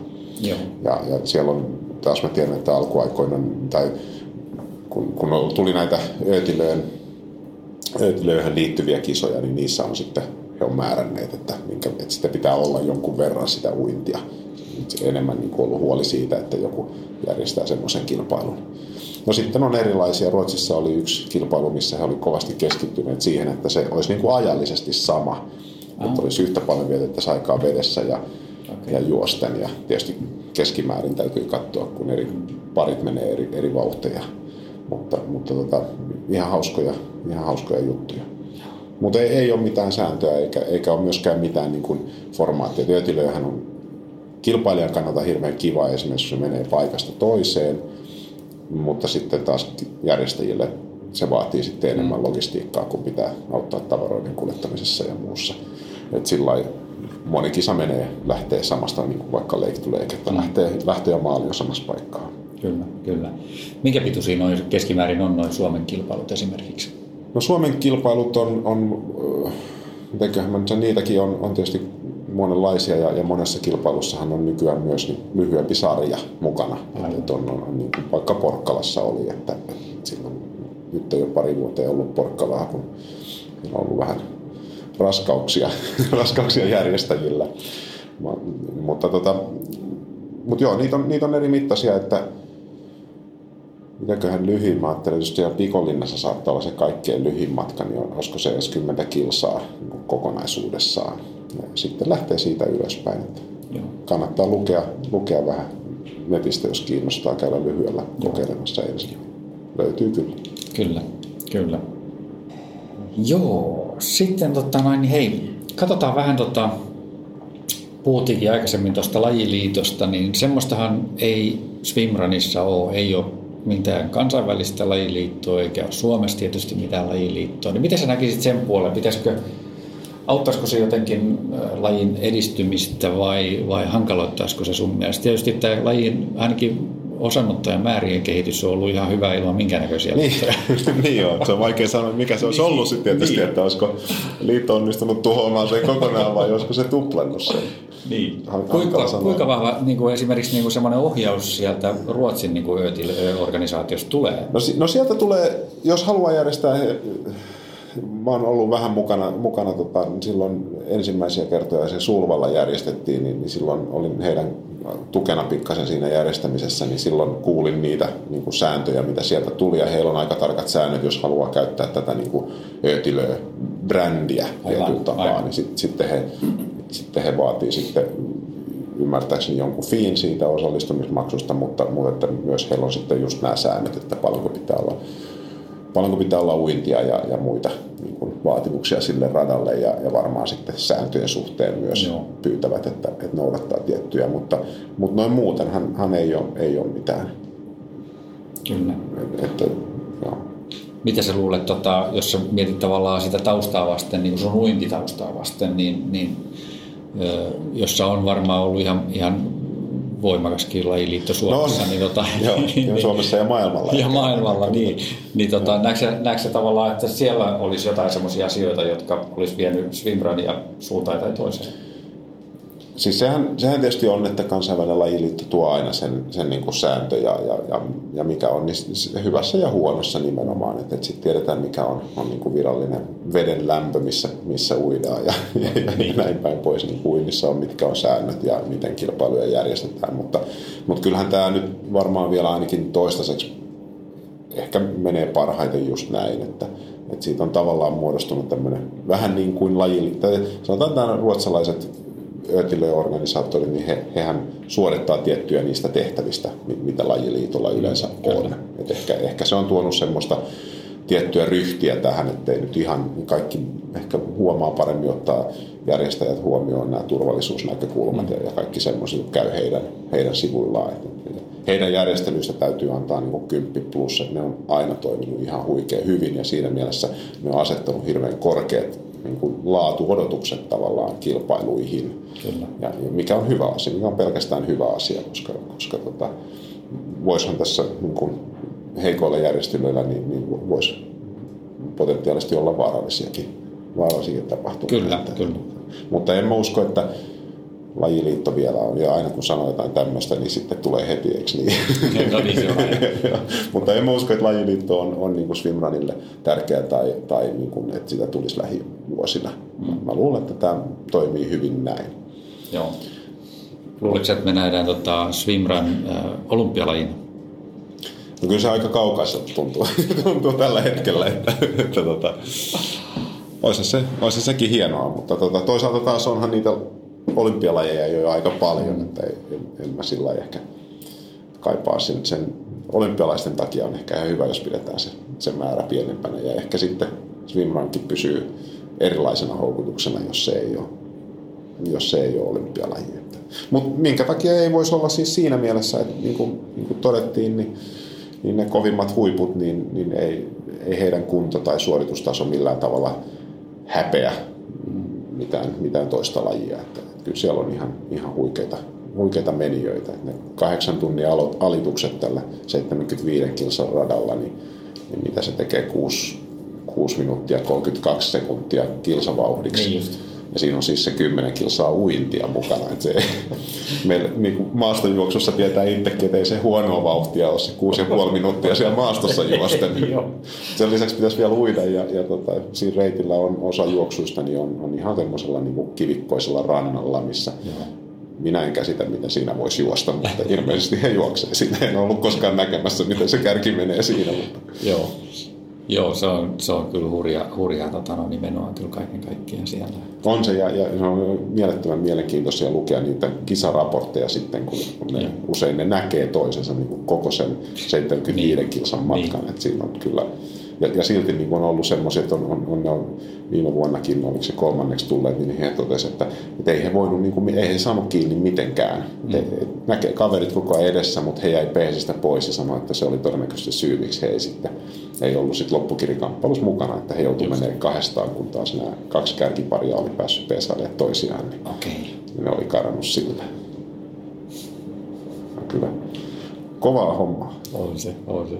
Speaker 2: Joo. Ja, ja siellä on, taas mä tiedän, että alkuaikoina, tai kun, kun tuli näitä öötilöön, öötilöihin liittyviä kisoja, niin niissä on sitten, he on määränneet, että, minkä, että sitä pitää olla jonkun verran sitä uintia. Enemmän niin kuin ollut huoli siitä, että joku järjestää semmoisen kilpailun. No sitten on erilaisia. Ruotsissa oli yksi kilpailu, missä he olivat kovasti keskittyneet siihen, että se olisi niin kuin ajallisesti sama. Ah. Että olisi yhtä paljon vietettäisiin aikaa vedessä ja, okay. ja juosten. Ja tietysti keskimäärin täytyy katsoa, kun eri parit menee eri, eri vauhteja. Mutta, mutta tota, ihan, hauskoja, ihan hauskoja juttuja. Mutta ei, ei ole mitään sääntöä eikä, eikä ole myöskään mitään niin kuin formaattia. Työtilöjähän on kilpailijan kannalta hirveän kiva esimerkiksi, jos se menee paikasta toiseen – mutta sitten taas järjestäjille se vaatii sitten enemmän mm. logistiikkaa, kun pitää auttaa tavaroiden kuljettamisessa ja muussa. Et sillä moni kisa menee, lähtee samasta, niin kuin vaikka leikituleike, että mm. lähtee, lähtee maali on samassa paikkaa.
Speaker 1: Kyllä, kyllä. Minkä pituisia noin keskimäärin on noin Suomen kilpailut esimerkiksi?
Speaker 2: No Suomen kilpailut on, on mitenköhän mä niitäkin on, on tietysti monenlaisia ja, ja monessa kilpailussahan on nykyään myös niin lyhyempi sarja mukana. Että on, on, on, niin kuin vaikka Porkkalassa oli, että, että silloin nyt on jo pari vuotta ollut Porkkalaa, kun on ollut vähän raskauksia, raskauksia järjestäjillä. Mutta, tota, mutta joo, niitä on, niitä on eri mittaisia, että mitäköhän lyhin, mä ajattelin, että jos Pikollinnassa saattaa olla se kaikkein lyhin matka, niin olisiko se edes 10 kilsaa niin kokonaisuudessaan. Ja sitten lähtee siitä ylöspäin. Joo. Kannattaa lukea, lukea vähän netistä, jos kiinnostaa käydä lyhyellä Joo. kokeilemassa ensin. Löytyy kyllä.
Speaker 1: Kyllä, kyllä. Joo, sitten tota noin, niin hei, katsotaan vähän tota, puhuttiinkin aikaisemmin tuosta lajiliitosta, niin semmoistahan ei swimrunissa ole, ei ole mitään kansainvälistä lajiliittoa, eikä Suomessa tietysti mitään lajiliittoa. Niin miten sä näkisit sen puolen? Pitäisikö auttaisiko se jotenkin lajin edistymistä vai, vai hankaloittaisiko se sun mielestä? Tietysti tämä lajin ainakin osannottajan määrien kehitys on ollut ihan hyvä ilman minkäännäköisiä
Speaker 2: niin, niin joo, se on vaikea sanoa, mikä se olisi niin, ollut sitten tietysti, niin. että olisiko liitto onnistunut tuhoamaan sen kokonaan vai olisiko se tuplannut sen.
Speaker 1: Niin. Kuinka, kuinka vahva niin kuin esimerkiksi niin kuin semmoinen ohjaus sieltä Ruotsin niin kuin organisaatiosta tulee?
Speaker 2: No, no sieltä tulee, jos haluaa järjestää mä oon ollut vähän mukana, mukana tota, silloin ensimmäisiä kertoja se Sulvalla järjestettiin, niin, niin silloin olin heidän tukena pikkasen siinä järjestämisessä, niin silloin kuulin niitä niin kuin sääntöjä, mitä sieltä tuli, ja heillä on aika tarkat säännöt, jos haluaa käyttää tätä niin kuin Ötilö-brändiä tietyllä tapaa, niin sit, sitten, he, sitten he vaatii sitten ymmärtääkseni jonkun fiin siitä osallistumismaksusta, mutta, mutta että myös heillä on sitten just nämä säännöt, että paljonko pitää olla paljonko pitää olla uintia ja, ja muita niin kuin vaatimuksia sille radalle ja, ja varmaan sitten sääntöjen suhteen myös Joo. pyytävät, että, että noudattaa tiettyjä, mutta, mutta noin muuten hän, hän ei, ole, ei ole mitään.
Speaker 1: Kyllä. Että, joo. Mitä sä luulet, tota, jos sä mietit tavallaan sitä taustaa vasten, niin sun uintitaustaa vasten, niin, niin jossa on varmaan ollut ihan, ihan voimakaskin lajiliitto Suomessa. No, niin, tota,
Speaker 2: joo, niin, Suomessa ja maailmalla.
Speaker 1: Ja maailmalla, niin. niin tota, näetkö, näetkö tavallaan, että siellä olisi jotain sellaisia asioita, jotka olisi vienyt swimrunia suuntaan tai toiseen?
Speaker 2: Siis sehän, sehän tietysti on, että kansainvälinen lajiliitto tuo aina sen, sen niin kuin sääntö ja, ja, ja, ja, mikä on niin hyvässä ja huonossa nimenomaan. Että, että sitten tiedetään, mikä on, on niin kuin virallinen veden lämpö, missä, missä uidaan ja, ja, ja niin näin päin pois. Niin uinnissa on, mitkä on säännöt ja miten kilpailuja järjestetään. Mutta, mutta kyllähän tämä nyt varmaan vielä ainakin toistaiseksi ehkä menee parhaiten just näin, että, että siitä on tavallaan muodostunut tämmöinen vähän niin kuin lajiliitto. Sanotaan, että nämä ruotsalaiset öötilöorganisaattorit, niin he, hehän suorittaa tiettyjä niistä tehtävistä, mitä lajiliitolla yleensä on. Et ehkä, ehkä se on tuonut semmoista tiettyä ryhtiä tähän, ettei nyt ihan kaikki ehkä huomaa paremmin ottaa järjestäjät huomioon nämä turvallisuusnäkökulmat mm. ja kaikki semmoiset käy heidän, heidän sivuillaan. Heidän järjestelyistä täytyy antaa niin kymppi plus, että ne on aina toiminut ihan huikein hyvin ja siinä mielessä ne on asettanut hirveän korkeat niin kuin laatuodotukset tavallaan kilpailuihin. Kyllä. Ja, mikä on hyvä asia, mikä on pelkästään hyvä asia, koska, koska tota, voisihan tässä niin kuin heikoilla järjestelyillä niin, niin voisi potentiaalisesti olla vaarallisiakin, vaarallisiakin tapahtumia.
Speaker 1: Kyllä, että, kyllä.
Speaker 2: Mutta en mä usko, että lajiliitto vielä on, ja aina kun sanoo jotain tämmöistä, niin sitten tulee heti, eikö niin?
Speaker 1: No, niin se on
Speaker 2: Mutta en mä usko, että lajiliitto on, on niin kuin Swimrunille tärkeä tai, tai niin kuin, että sitä tulisi lähivuosina. Mm. Mä luulen, että tämä toimii hyvin näin.
Speaker 1: Joo. Luuletko, että me nähdään tota swimrun äh, olympialajina?
Speaker 2: No kyllä se aika kaukaiselta tuntuu, tuntuu tällä hetkellä, että, että tota, olisi, se, olisi sekin hienoa, mutta tota, toisaalta taas onhan niitä olympialajeja jo aika paljon, että en, en mä sillä ehkä kaipaa sen, sen olympialaisten takia on ehkä hyvä, jos pidetään se, se määrä pienempänä ja ehkä sitten swimrunkin pysyy erilaisena houkutuksena, jos se ei ole, jos se ei ole olympialaji. Mutta minkä takia ei voisi olla siis siinä mielessä, että niin kuin, niin kuin todettiin, niin, niin ne kovimmat huiput, niin, niin ei, ei heidän kunto tai suoritustaso millään tavalla häpeä mitään, mitään toista lajia. Että kyllä siellä on ihan, ihan huikeita, huikeita menijöitä. Ne kahdeksan tunnin alitukset tällä 75 kilsan radalla, niin, niin mitä se tekee 6, 6 minuuttia 32 sekuntia kilsavauhdiksi. Niin just ja siinä on siis se 10 kilsaa uintia mukana. Että se, meillä niin maastojuoksussa tietää itsekin, että ei se huonoa vauhtia ole se 6,5 minuuttia siellä maastossa juosten. Sen lisäksi pitäisi vielä uida ja, ja tota, siinä reitillä on osa juoksuista niin on, on ihan semmoisella niin kivikkoisella rannalla, missä Joo. minä en käsitä, miten siinä voisi juosta, mutta ilmeisesti he juoksee. Siinä en ollut koskaan näkemässä, miten se kärki menee siinä. Mutta...
Speaker 1: Joo. Joo, se on, se on kyllä hurja, hurja tota, no, nimenomaan kyllä kaiken kaikkiaan siellä.
Speaker 2: On se, ja, ja se on mielettömän mielenkiintoisia lukea niitä kisaraportteja sitten, kun, kun ne, usein ne näkee toisensa niin kuin koko sen 75 niin. kilsan matkan. Niin. Että siinä on kyllä ja, ja silti niin on ollut semmoisia, että on, on, on, on, viime vuonnakin, oliko se kolmanneksi tulleet, niin he totesivat, että, että ei he voinut, niin kuin, ei he saanut kiinni mitenkään. Mm. He, näkee kaverit koko ajan edessä, mutta he jäi peesistä pois ja sanoi, että se oli todennäköisesti syy, miksi he ei sitten ei ollut sit loppukirikamppailussa mukana, että he joutuivat menemään kahdestaan, kun taas nämä kaksi kärkiparia oli päässyt peesailemaan toisiaan, niin
Speaker 1: okay.
Speaker 2: ne oli karannut sillä. Kyllä kovaa hommaa.
Speaker 1: On se, on se.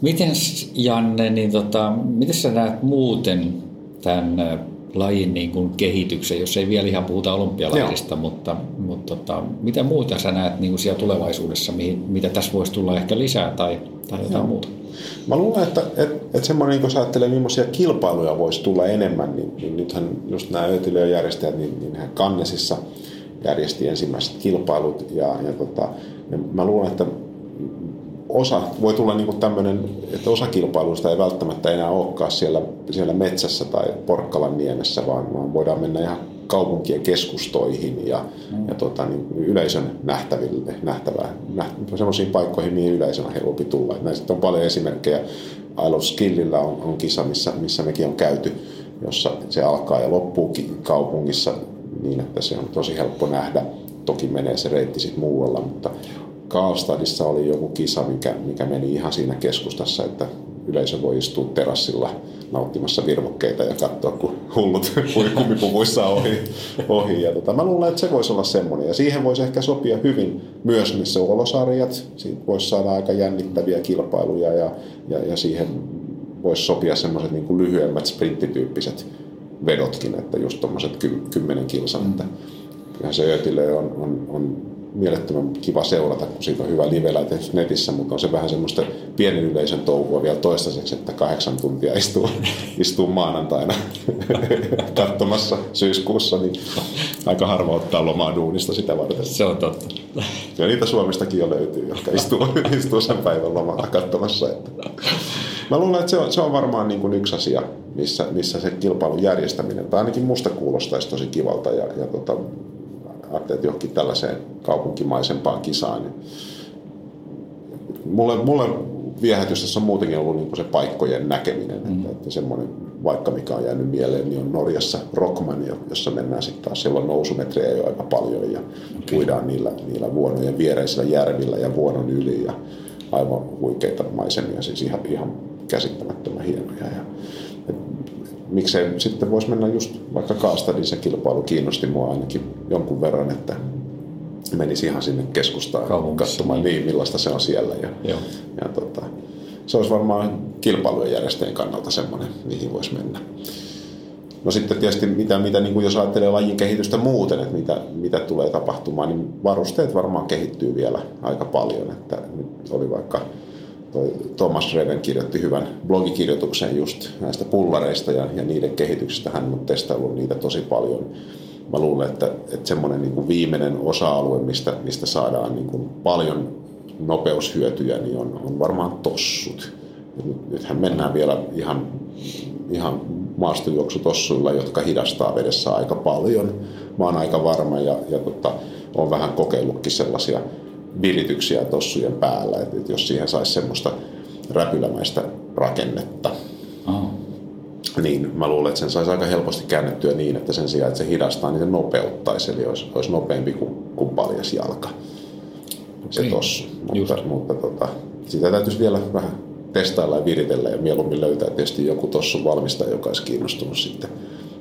Speaker 1: Miten Janne, niin tota, miten sä näet muuten tämän lajin niin kuin kehityksen, jos ei vielä ihan puhuta olympialajista, mutta, mutta tota, mitä muuta sä näet niin kuin siellä tulevaisuudessa, mihin, mitä tässä voisi tulla ehkä lisää tai, tai jotain Joo. muuta?
Speaker 2: Mä luulen, että, että, että semmoinen, niin kun sä ajattelee, millaisia kilpailuja voisi tulla enemmän, niin, niin nythän just nämä järjestäjät, niin, niin Kannesissa järjesti ensimmäiset kilpailut ja, ja, tota, ja mä luulen, että osa, voi tulla niin tämmöinen, että osa kilpailuista ei välttämättä enää olekaan siellä, siellä metsässä tai Porkkalan niemessä, vaan, vaan voidaan mennä ihan kaupunkien keskustoihin ja, mm. ja tota, niin yleisön nähtäville, nähtävää, näht, semmoisiin paikkoihin, mihin yleisön on helpompi tulla. Näistä on paljon esimerkkejä. I Love Skillillä on, on kisa, missä, missä mekin on käyty, jossa se alkaa ja loppuu kaupungissa niin, että se on tosi helppo nähdä. Toki menee se reitti sitten muualla, mutta Karlstadissa oli joku kisa, mikä, mikä meni ihan siinä keskustassa, että yleisö voi istua terassilla nauttimassa virvokkeita ja katsoa, kun hullut kumipuvuissa ohi. ohi. Ja tota, mä luulen, että se voisi olla semmoinen. Ja siihen voisi ehkä sopia hyvin myös missä olosarjat. Siitä voisi saada aika jännittäviä kilpailuja ja, ja, ja siihen voisi sopia semmoiset niin lyhyemmät sprinttityyppiset vedotkin, että just tuommoiset ky- kymmenen kilsan. Että kyllähän se öötilö on, on, on mielettömän kiva seurata, kun siitä on hyvä livellä netissä, mutta on se vähän semmoista pienen yleisön touhua vielä toistaiseksi, että kahdeksan tuntia istuu, istuu maanantaina katsomassa syyskuussa, niin aika harva ottaa lomaa duunista sitä varten.
Speaker 1: Se on totta.
Speaker 2: Ja niitä Suomestakin jo löytyy, jotka istuu, istuu sen päivän lomalla katsomassa. Että. Mä luulen, että se on, se on varmaan niin kuin yksi asia, missä, missä se kilpailun järjestäminen, tai ainakin musta kuulostaisi tosi kivalta, ja, ja tota, että johonkin tällaiseen kaupunkimaisempaan kisaan. Niin mulle, mulle viehätys tässä on muutenkin ollut niin se paikkojen näkeminen. Mm. Että, että semmoinen vaikka mikä on jäänyt mieleen, niin on Norjassa Rockman, jossa mennään sitten taas silloin nousumetrejä jo aika paljon ja okay. puidaan niillä, niillä vuonojen viereisillä järvillä ja vuonon yli ja aivan huikeita maisemia, siis ihan, ihan käsittämättömän hienoja. Ja, et, miksei sitten voisi mennä just vaikka Kaastadin se kilpailu kiinnosti mua ainakin jonkun verran, että menisi ihan sinne keskustaan Kaupungissa, katsomaan, niin. niin, millaista se on siellä. Ja, Joo. ja tota, se olisi varmaan kilpailujen järjestäjien kannalta semmoinen, mihin voisi mennä. No sitten tietysti, mitä, mitä niin kuin jos ajattelee lajin kehitystä muuten, että mitä, mitä tulee tapahtumaan, niin varusteet varmaan kehittyy vielä aika paljon. Että nyt oli vaikka toi Thomas Reden kirjoitti hyvän blogikirjoituksen just näistä pullareista ja, ja niiden kehityksestä. Hän on testaillut niitä tosi paljon. Mä luulen, että, että semmoinen niin viimeinen osa-alue, mistä, mistä saadaan niin kuin paljon nopeushyötyjä, niin on, on varmaan tossut. Nyt, nythän mennään vielä ihan, ihan maastojuoksutossuilla, jotka hidastaa vedessä aika paljon. Mä oon aika varma ja, ja tota, on vähän kokeillutkin sellaisia virityksiä tossujen päällä, että, että jos siihen saisi semmoista räpylämäistä rakennetta, oh. niin mä luulen, että sen saisi aika helposti käännettyä niin, että sen sijaan, että se hidastaa, niin se nopeuttaisi, eli olisi, olisi nopeampi kuin, kuin paljas jalka se niin. tossu. Mutta, mutta tota, sitä täytyisi vielä vähän testailla ja viritellä ja mieluummin löytää tietysti joku tossu valmistaja, joka olisi kiinnostunut sitten,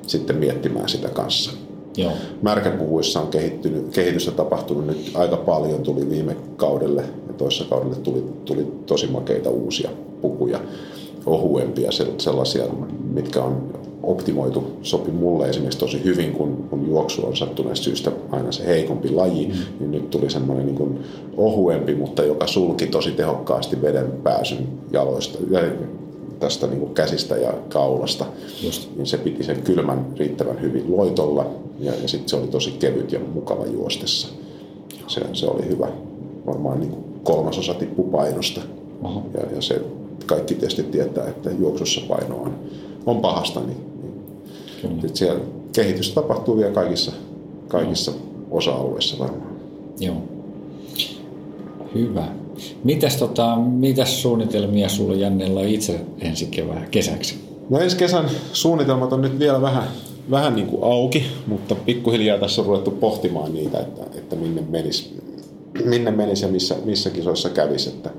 Speaker 2: sitten miettimään sitä kanssa. Joo. Märkäpuvuissa on kehittynyt, kehitystä tapahtunut nyt aika paljon, tuli viime kaudelle ja toissa kaudelle tuli, tuli tosi makeita uusia pukuja, ohuempia, sellaisia, mitkä on optimoitu, sopi mulle esimerkiksi tosi hyvin, kun, kun juoksu on sattuneesta syystä aina se heikompi laji, mm. niin nyt tuli semmoinen niin kuin ohuempi, mutta joka sulki tosi tehokkaasti veden pääsyn jaloista, tästä niin kuin käsistä ja kaulasta. Just. Niin se piti sen kylmän riittävän hyvin loitolla ja, ja sitten se oli tosi kevyt ja mukava juostessa. Se, se oli hyvä. Varmaan niin kuin kolmasosa tippu painosta. Ja, ja se kaikki tietysti tietää, että juoksussa paino on, on pahasta, niin, niin siellä kehitys tapahtuu vielä kaikissa, kaikissa osa-alueissa varmaan.
Speaker 1: Joo. Hyvä. Mitäs, tota, mitäs suunnitelmia sulla Jannella itse ensi kevää, kesäksi?
Speaker 2: No ensi kesän suunnitelmat on nyt vielä vähän, vähän niin kuin auki, mutta pikkuhiljaa tässä on ruvettu pohtimaan niitä, että, että minne menisi minne menisi ja missä, missä kisoissa kävisi. Että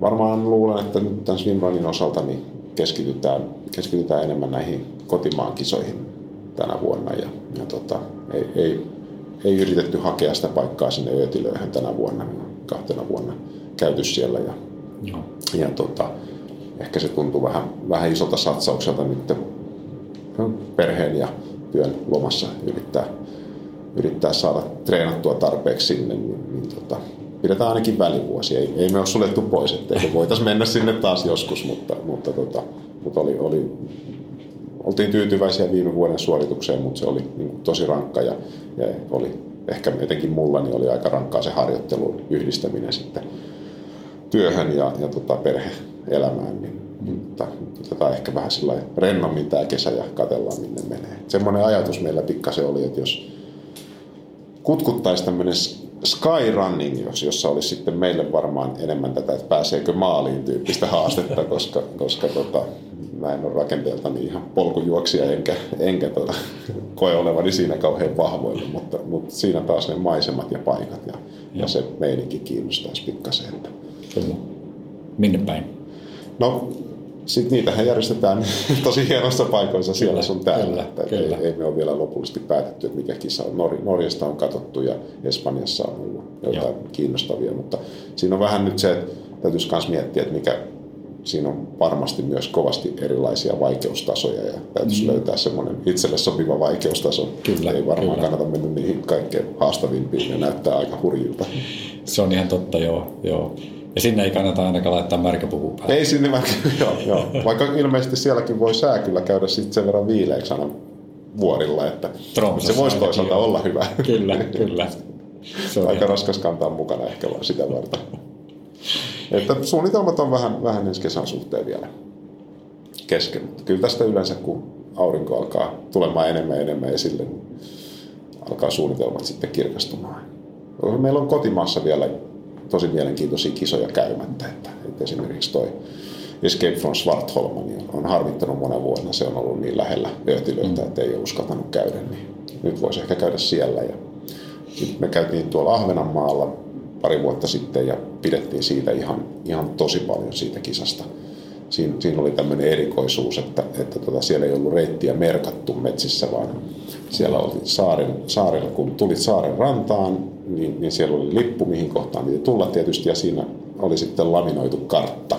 Speaker 2: varmaan luulen, että nyt tämän swimrunin osalta niin keskitytään, keskitytään enemmän näihin kotimaan kisoihin tänä vuonna ja, ja tota, ei, ei, ei, yritetty hakea sitä paikkaa sinne Öötilöihin tänä vuonna, kahtena vuonna käyty siellä ja, Joo. ja tota, ehkä se tuntuu vähän, vähän isolta satsaukselta nyt perheen ja työn lomassa yrittää, yrittää saada treenattua tarpeeksi sinne, niin, niin tota, pidetään ainakin välivuosi. Ei, ei me ole suljettu pois, ettei voitaisiin mennä sinne taas joskus, mutta, mutta, tota, mutta oli, oli, oltiin tyytyväisiä viime vuoden suoritukseen, mutta se oli niin tosi rankka ja, ja oli ehkä etenkin mulla niin oli aika rankkaa se harjoittelun yhdistäminen sitten työhön ja, ja tota perhe-elämään. Niin, mutta otetaan ehkä vähän sillä rennommin tämä kesä ja katsellaan minne menee. Semmoinen ajatus meillä pikkasen oli, että jos kutkuttaisi tämmöinen skyrunning, jossa olisi sitten meille varmaan enemmän tätä, että pääseekö maaliin tyyppistä haastetta, koska, koska tota, mä en ole rakenteeltani ihan polkujuoksija enkä, enkä tota, koe olevani siinä kauhean vahvoilla, mutta, mutta siinä taas ne maisemat ja paikat ja, ja. ja se meininki kiinnostaisi pikkasen. Että.
Speaker 1: Kyllä. Minne päin?
Speaker 2: No sitten niitähän järjestetään tosi hienossa paikoissa siellä kyllä, sun täällä. Kyllä, että kyllä. Ei, ei, me ole vielä lopullisesti päätetty, että mikä kisa on. Nor- Norjasta on katsottu ja Espanjassa on ollut jotain Joo. kiinnostavia, mutta siinä on vähän nyt se, että täytyisi myös miettiä, että mikä siinä on varmasti myös kovasti erilaisia vaikeustasoja ja täytyisi mm. löytää semmoinen itselle sopiva vaikeustaso. Kyllä, Ei varmaan kyllä. kannata mennä niihin kaikkein haastavimpiin ja näyttää aika hurjilta.
Speaker 1: Se on ihan totta, joo. joo. Ja sinne ei kannata ainakaan laittaa märkäpuku päälle.
Speaker 2: Ei sinne märkä, joo, joo. Vaikka ilmeisesti sielläkin voi sää kyllä käydä sitten sen verran viileäksi aina vuorilla, että Tromsassa se voisi toisaalta joo. olla hyvä.
Speaker 1: Kyllä, kyllä.
Speaker 2: Se on aika raskas kantaa mukana ehkä vaan sitä varten. Että suunnitelmat on vähän, vähän ensi kesän suhteen vielä kesken. Mutta kyllä tästä yleensä, kun aurinko alkaa tulemaan enemmän ja enemmän esille, niin alkaa suunnitelmat sitten kirkastumaan. Meillä on kotimaassa vielä tosi mielenkiintoisia kisoja käymättä. Että, että esimerkiksi toi Escape from Svartholm niin on harmittanut monen vuonna. Se on ollut niin lähellä öötilöitä, mm. että ei ole uskaltanut käydä. Niin nyt voisi ehkä käydä siellä. Ja nyt me käytiin tuolla Ahvenanmaalla pari vuotta sitten ja pidettiin siitä ihan, ihan tosi paljon siitä kisasta. Siinä, siinä oli tämmöinen erikoisuus, että, että tota, siellä ei ollut reittiä merkattu metsissä, vaan siellä oli saaren, saarella, kun tulit saaren rantaan, niin, niin siellä oli lippu, mihin kohtaan piti tulla tietysti, ja siinä oli sitten laminoitu kartta.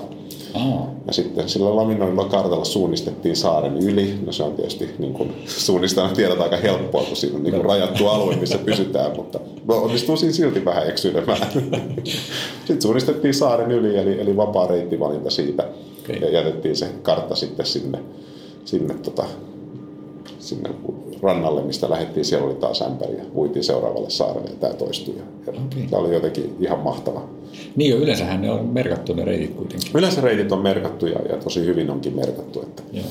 Speaker 2: Oh. Ja sitten sillä laminoidulla kartalla suunnistettiin saaren yli. No se on tietysti niin kuin, suunnistajana tiedät aika helppoa, kun siinä on niin kuin, rajattu alue, missä pysytään, mutta onnistuu siinä silti vähän eksyilemään. sitten suunnistettiin saaren yli, eli, eli vapaa reittivalinta siitä. Okay. Ja jätettiin se kartta sitten sinne, sinne tota, sinne rannalle, mistä lähdettiin, siellä oli taas ämpäri ja uitiin seuraavalle saarelle ja tämä toistui. Ja okay. Tämä oli jotenkin ihan mahtava.
Speaker 1: Niin jo, yleensähän ne on merkattu ne reitit kuitenkin.
Speaker 2: Yleensä reitit on merkattu ja, ja tosi hyvin onkin merkattu. Että Joo.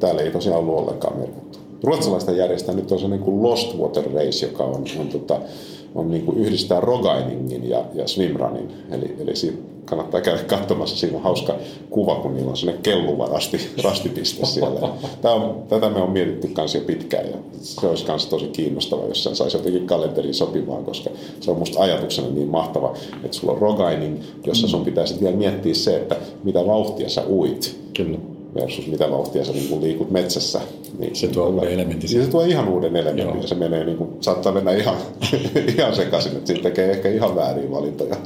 Speaker 2: Täällä ei tosiaan ollut ollenkaan merkattu. Ruotsalaista järjestää nyt on se niin kuin Lost Water Race, joka on, on, tota, on niin kuin yhdistää rogainingin ja, ja swimrunin. Eli, eli siinä kannattaa käydä katsomassa. Siinä on hauska kuva, kun niillä on sellainen kelluva rasti, rastipiste siellä. Tämä on, tätä me on mietitty kanssa jo pitkään ja se olisi myös tosi kiinnostava, jos sen saisi jotenkin kalenteriin sopimaan, koska se on musta ajatuksena niin mahtava, että sulla on rogaining, jossa sun pitää vielä miettiä se, että mitä vauhtia sä uit. Kyllä versus mitä vauhtia sä niin liikut metsässä.
Speaker 1: Niin, se tuo uuden elementin.
Speaker 2: Niin se tuo ihan uuden elementin ja se menee niin kuin, saattaa mennä ihan, ihan sekaisin, että siitä tekee ehkä ihan väärin valintoja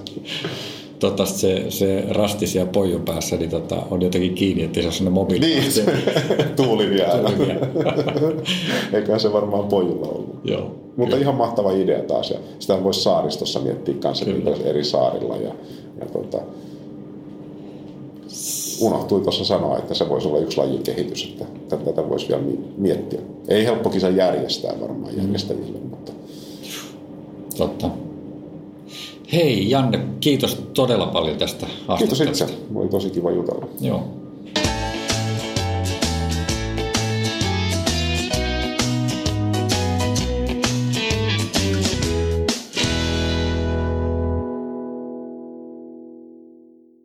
Speaker 1: tota, se, se rasti siellä poijun päässä niin tota, on jotenkin kiinni, ettei se ole sellainen mobiili.
Speaker 2: Niin, se, tuuli vielä. Eikä se varmaan pojulla ollut.
Speaker 1: Joo,
Speaker 2: Mutta kyllä. ihan mahtava idea taas. Ja sitä voisi saaristossa miettiä kanssa eri saarilla. Ja, ja tota, unohtui tuossa sanoa, että se voisi olla yksi lajin kehitys, että tätä voisi vielä miettiä. Ei helppo kisa järjestää varmaan järjestäjille, mutta...
Speaker 1: Totta. Hei Janne, kiitos todella paljon tästä
Speaker 2: haastattelusta. Kiitos itse, oli tosi kiva jutella.
Speaker 1: Joo.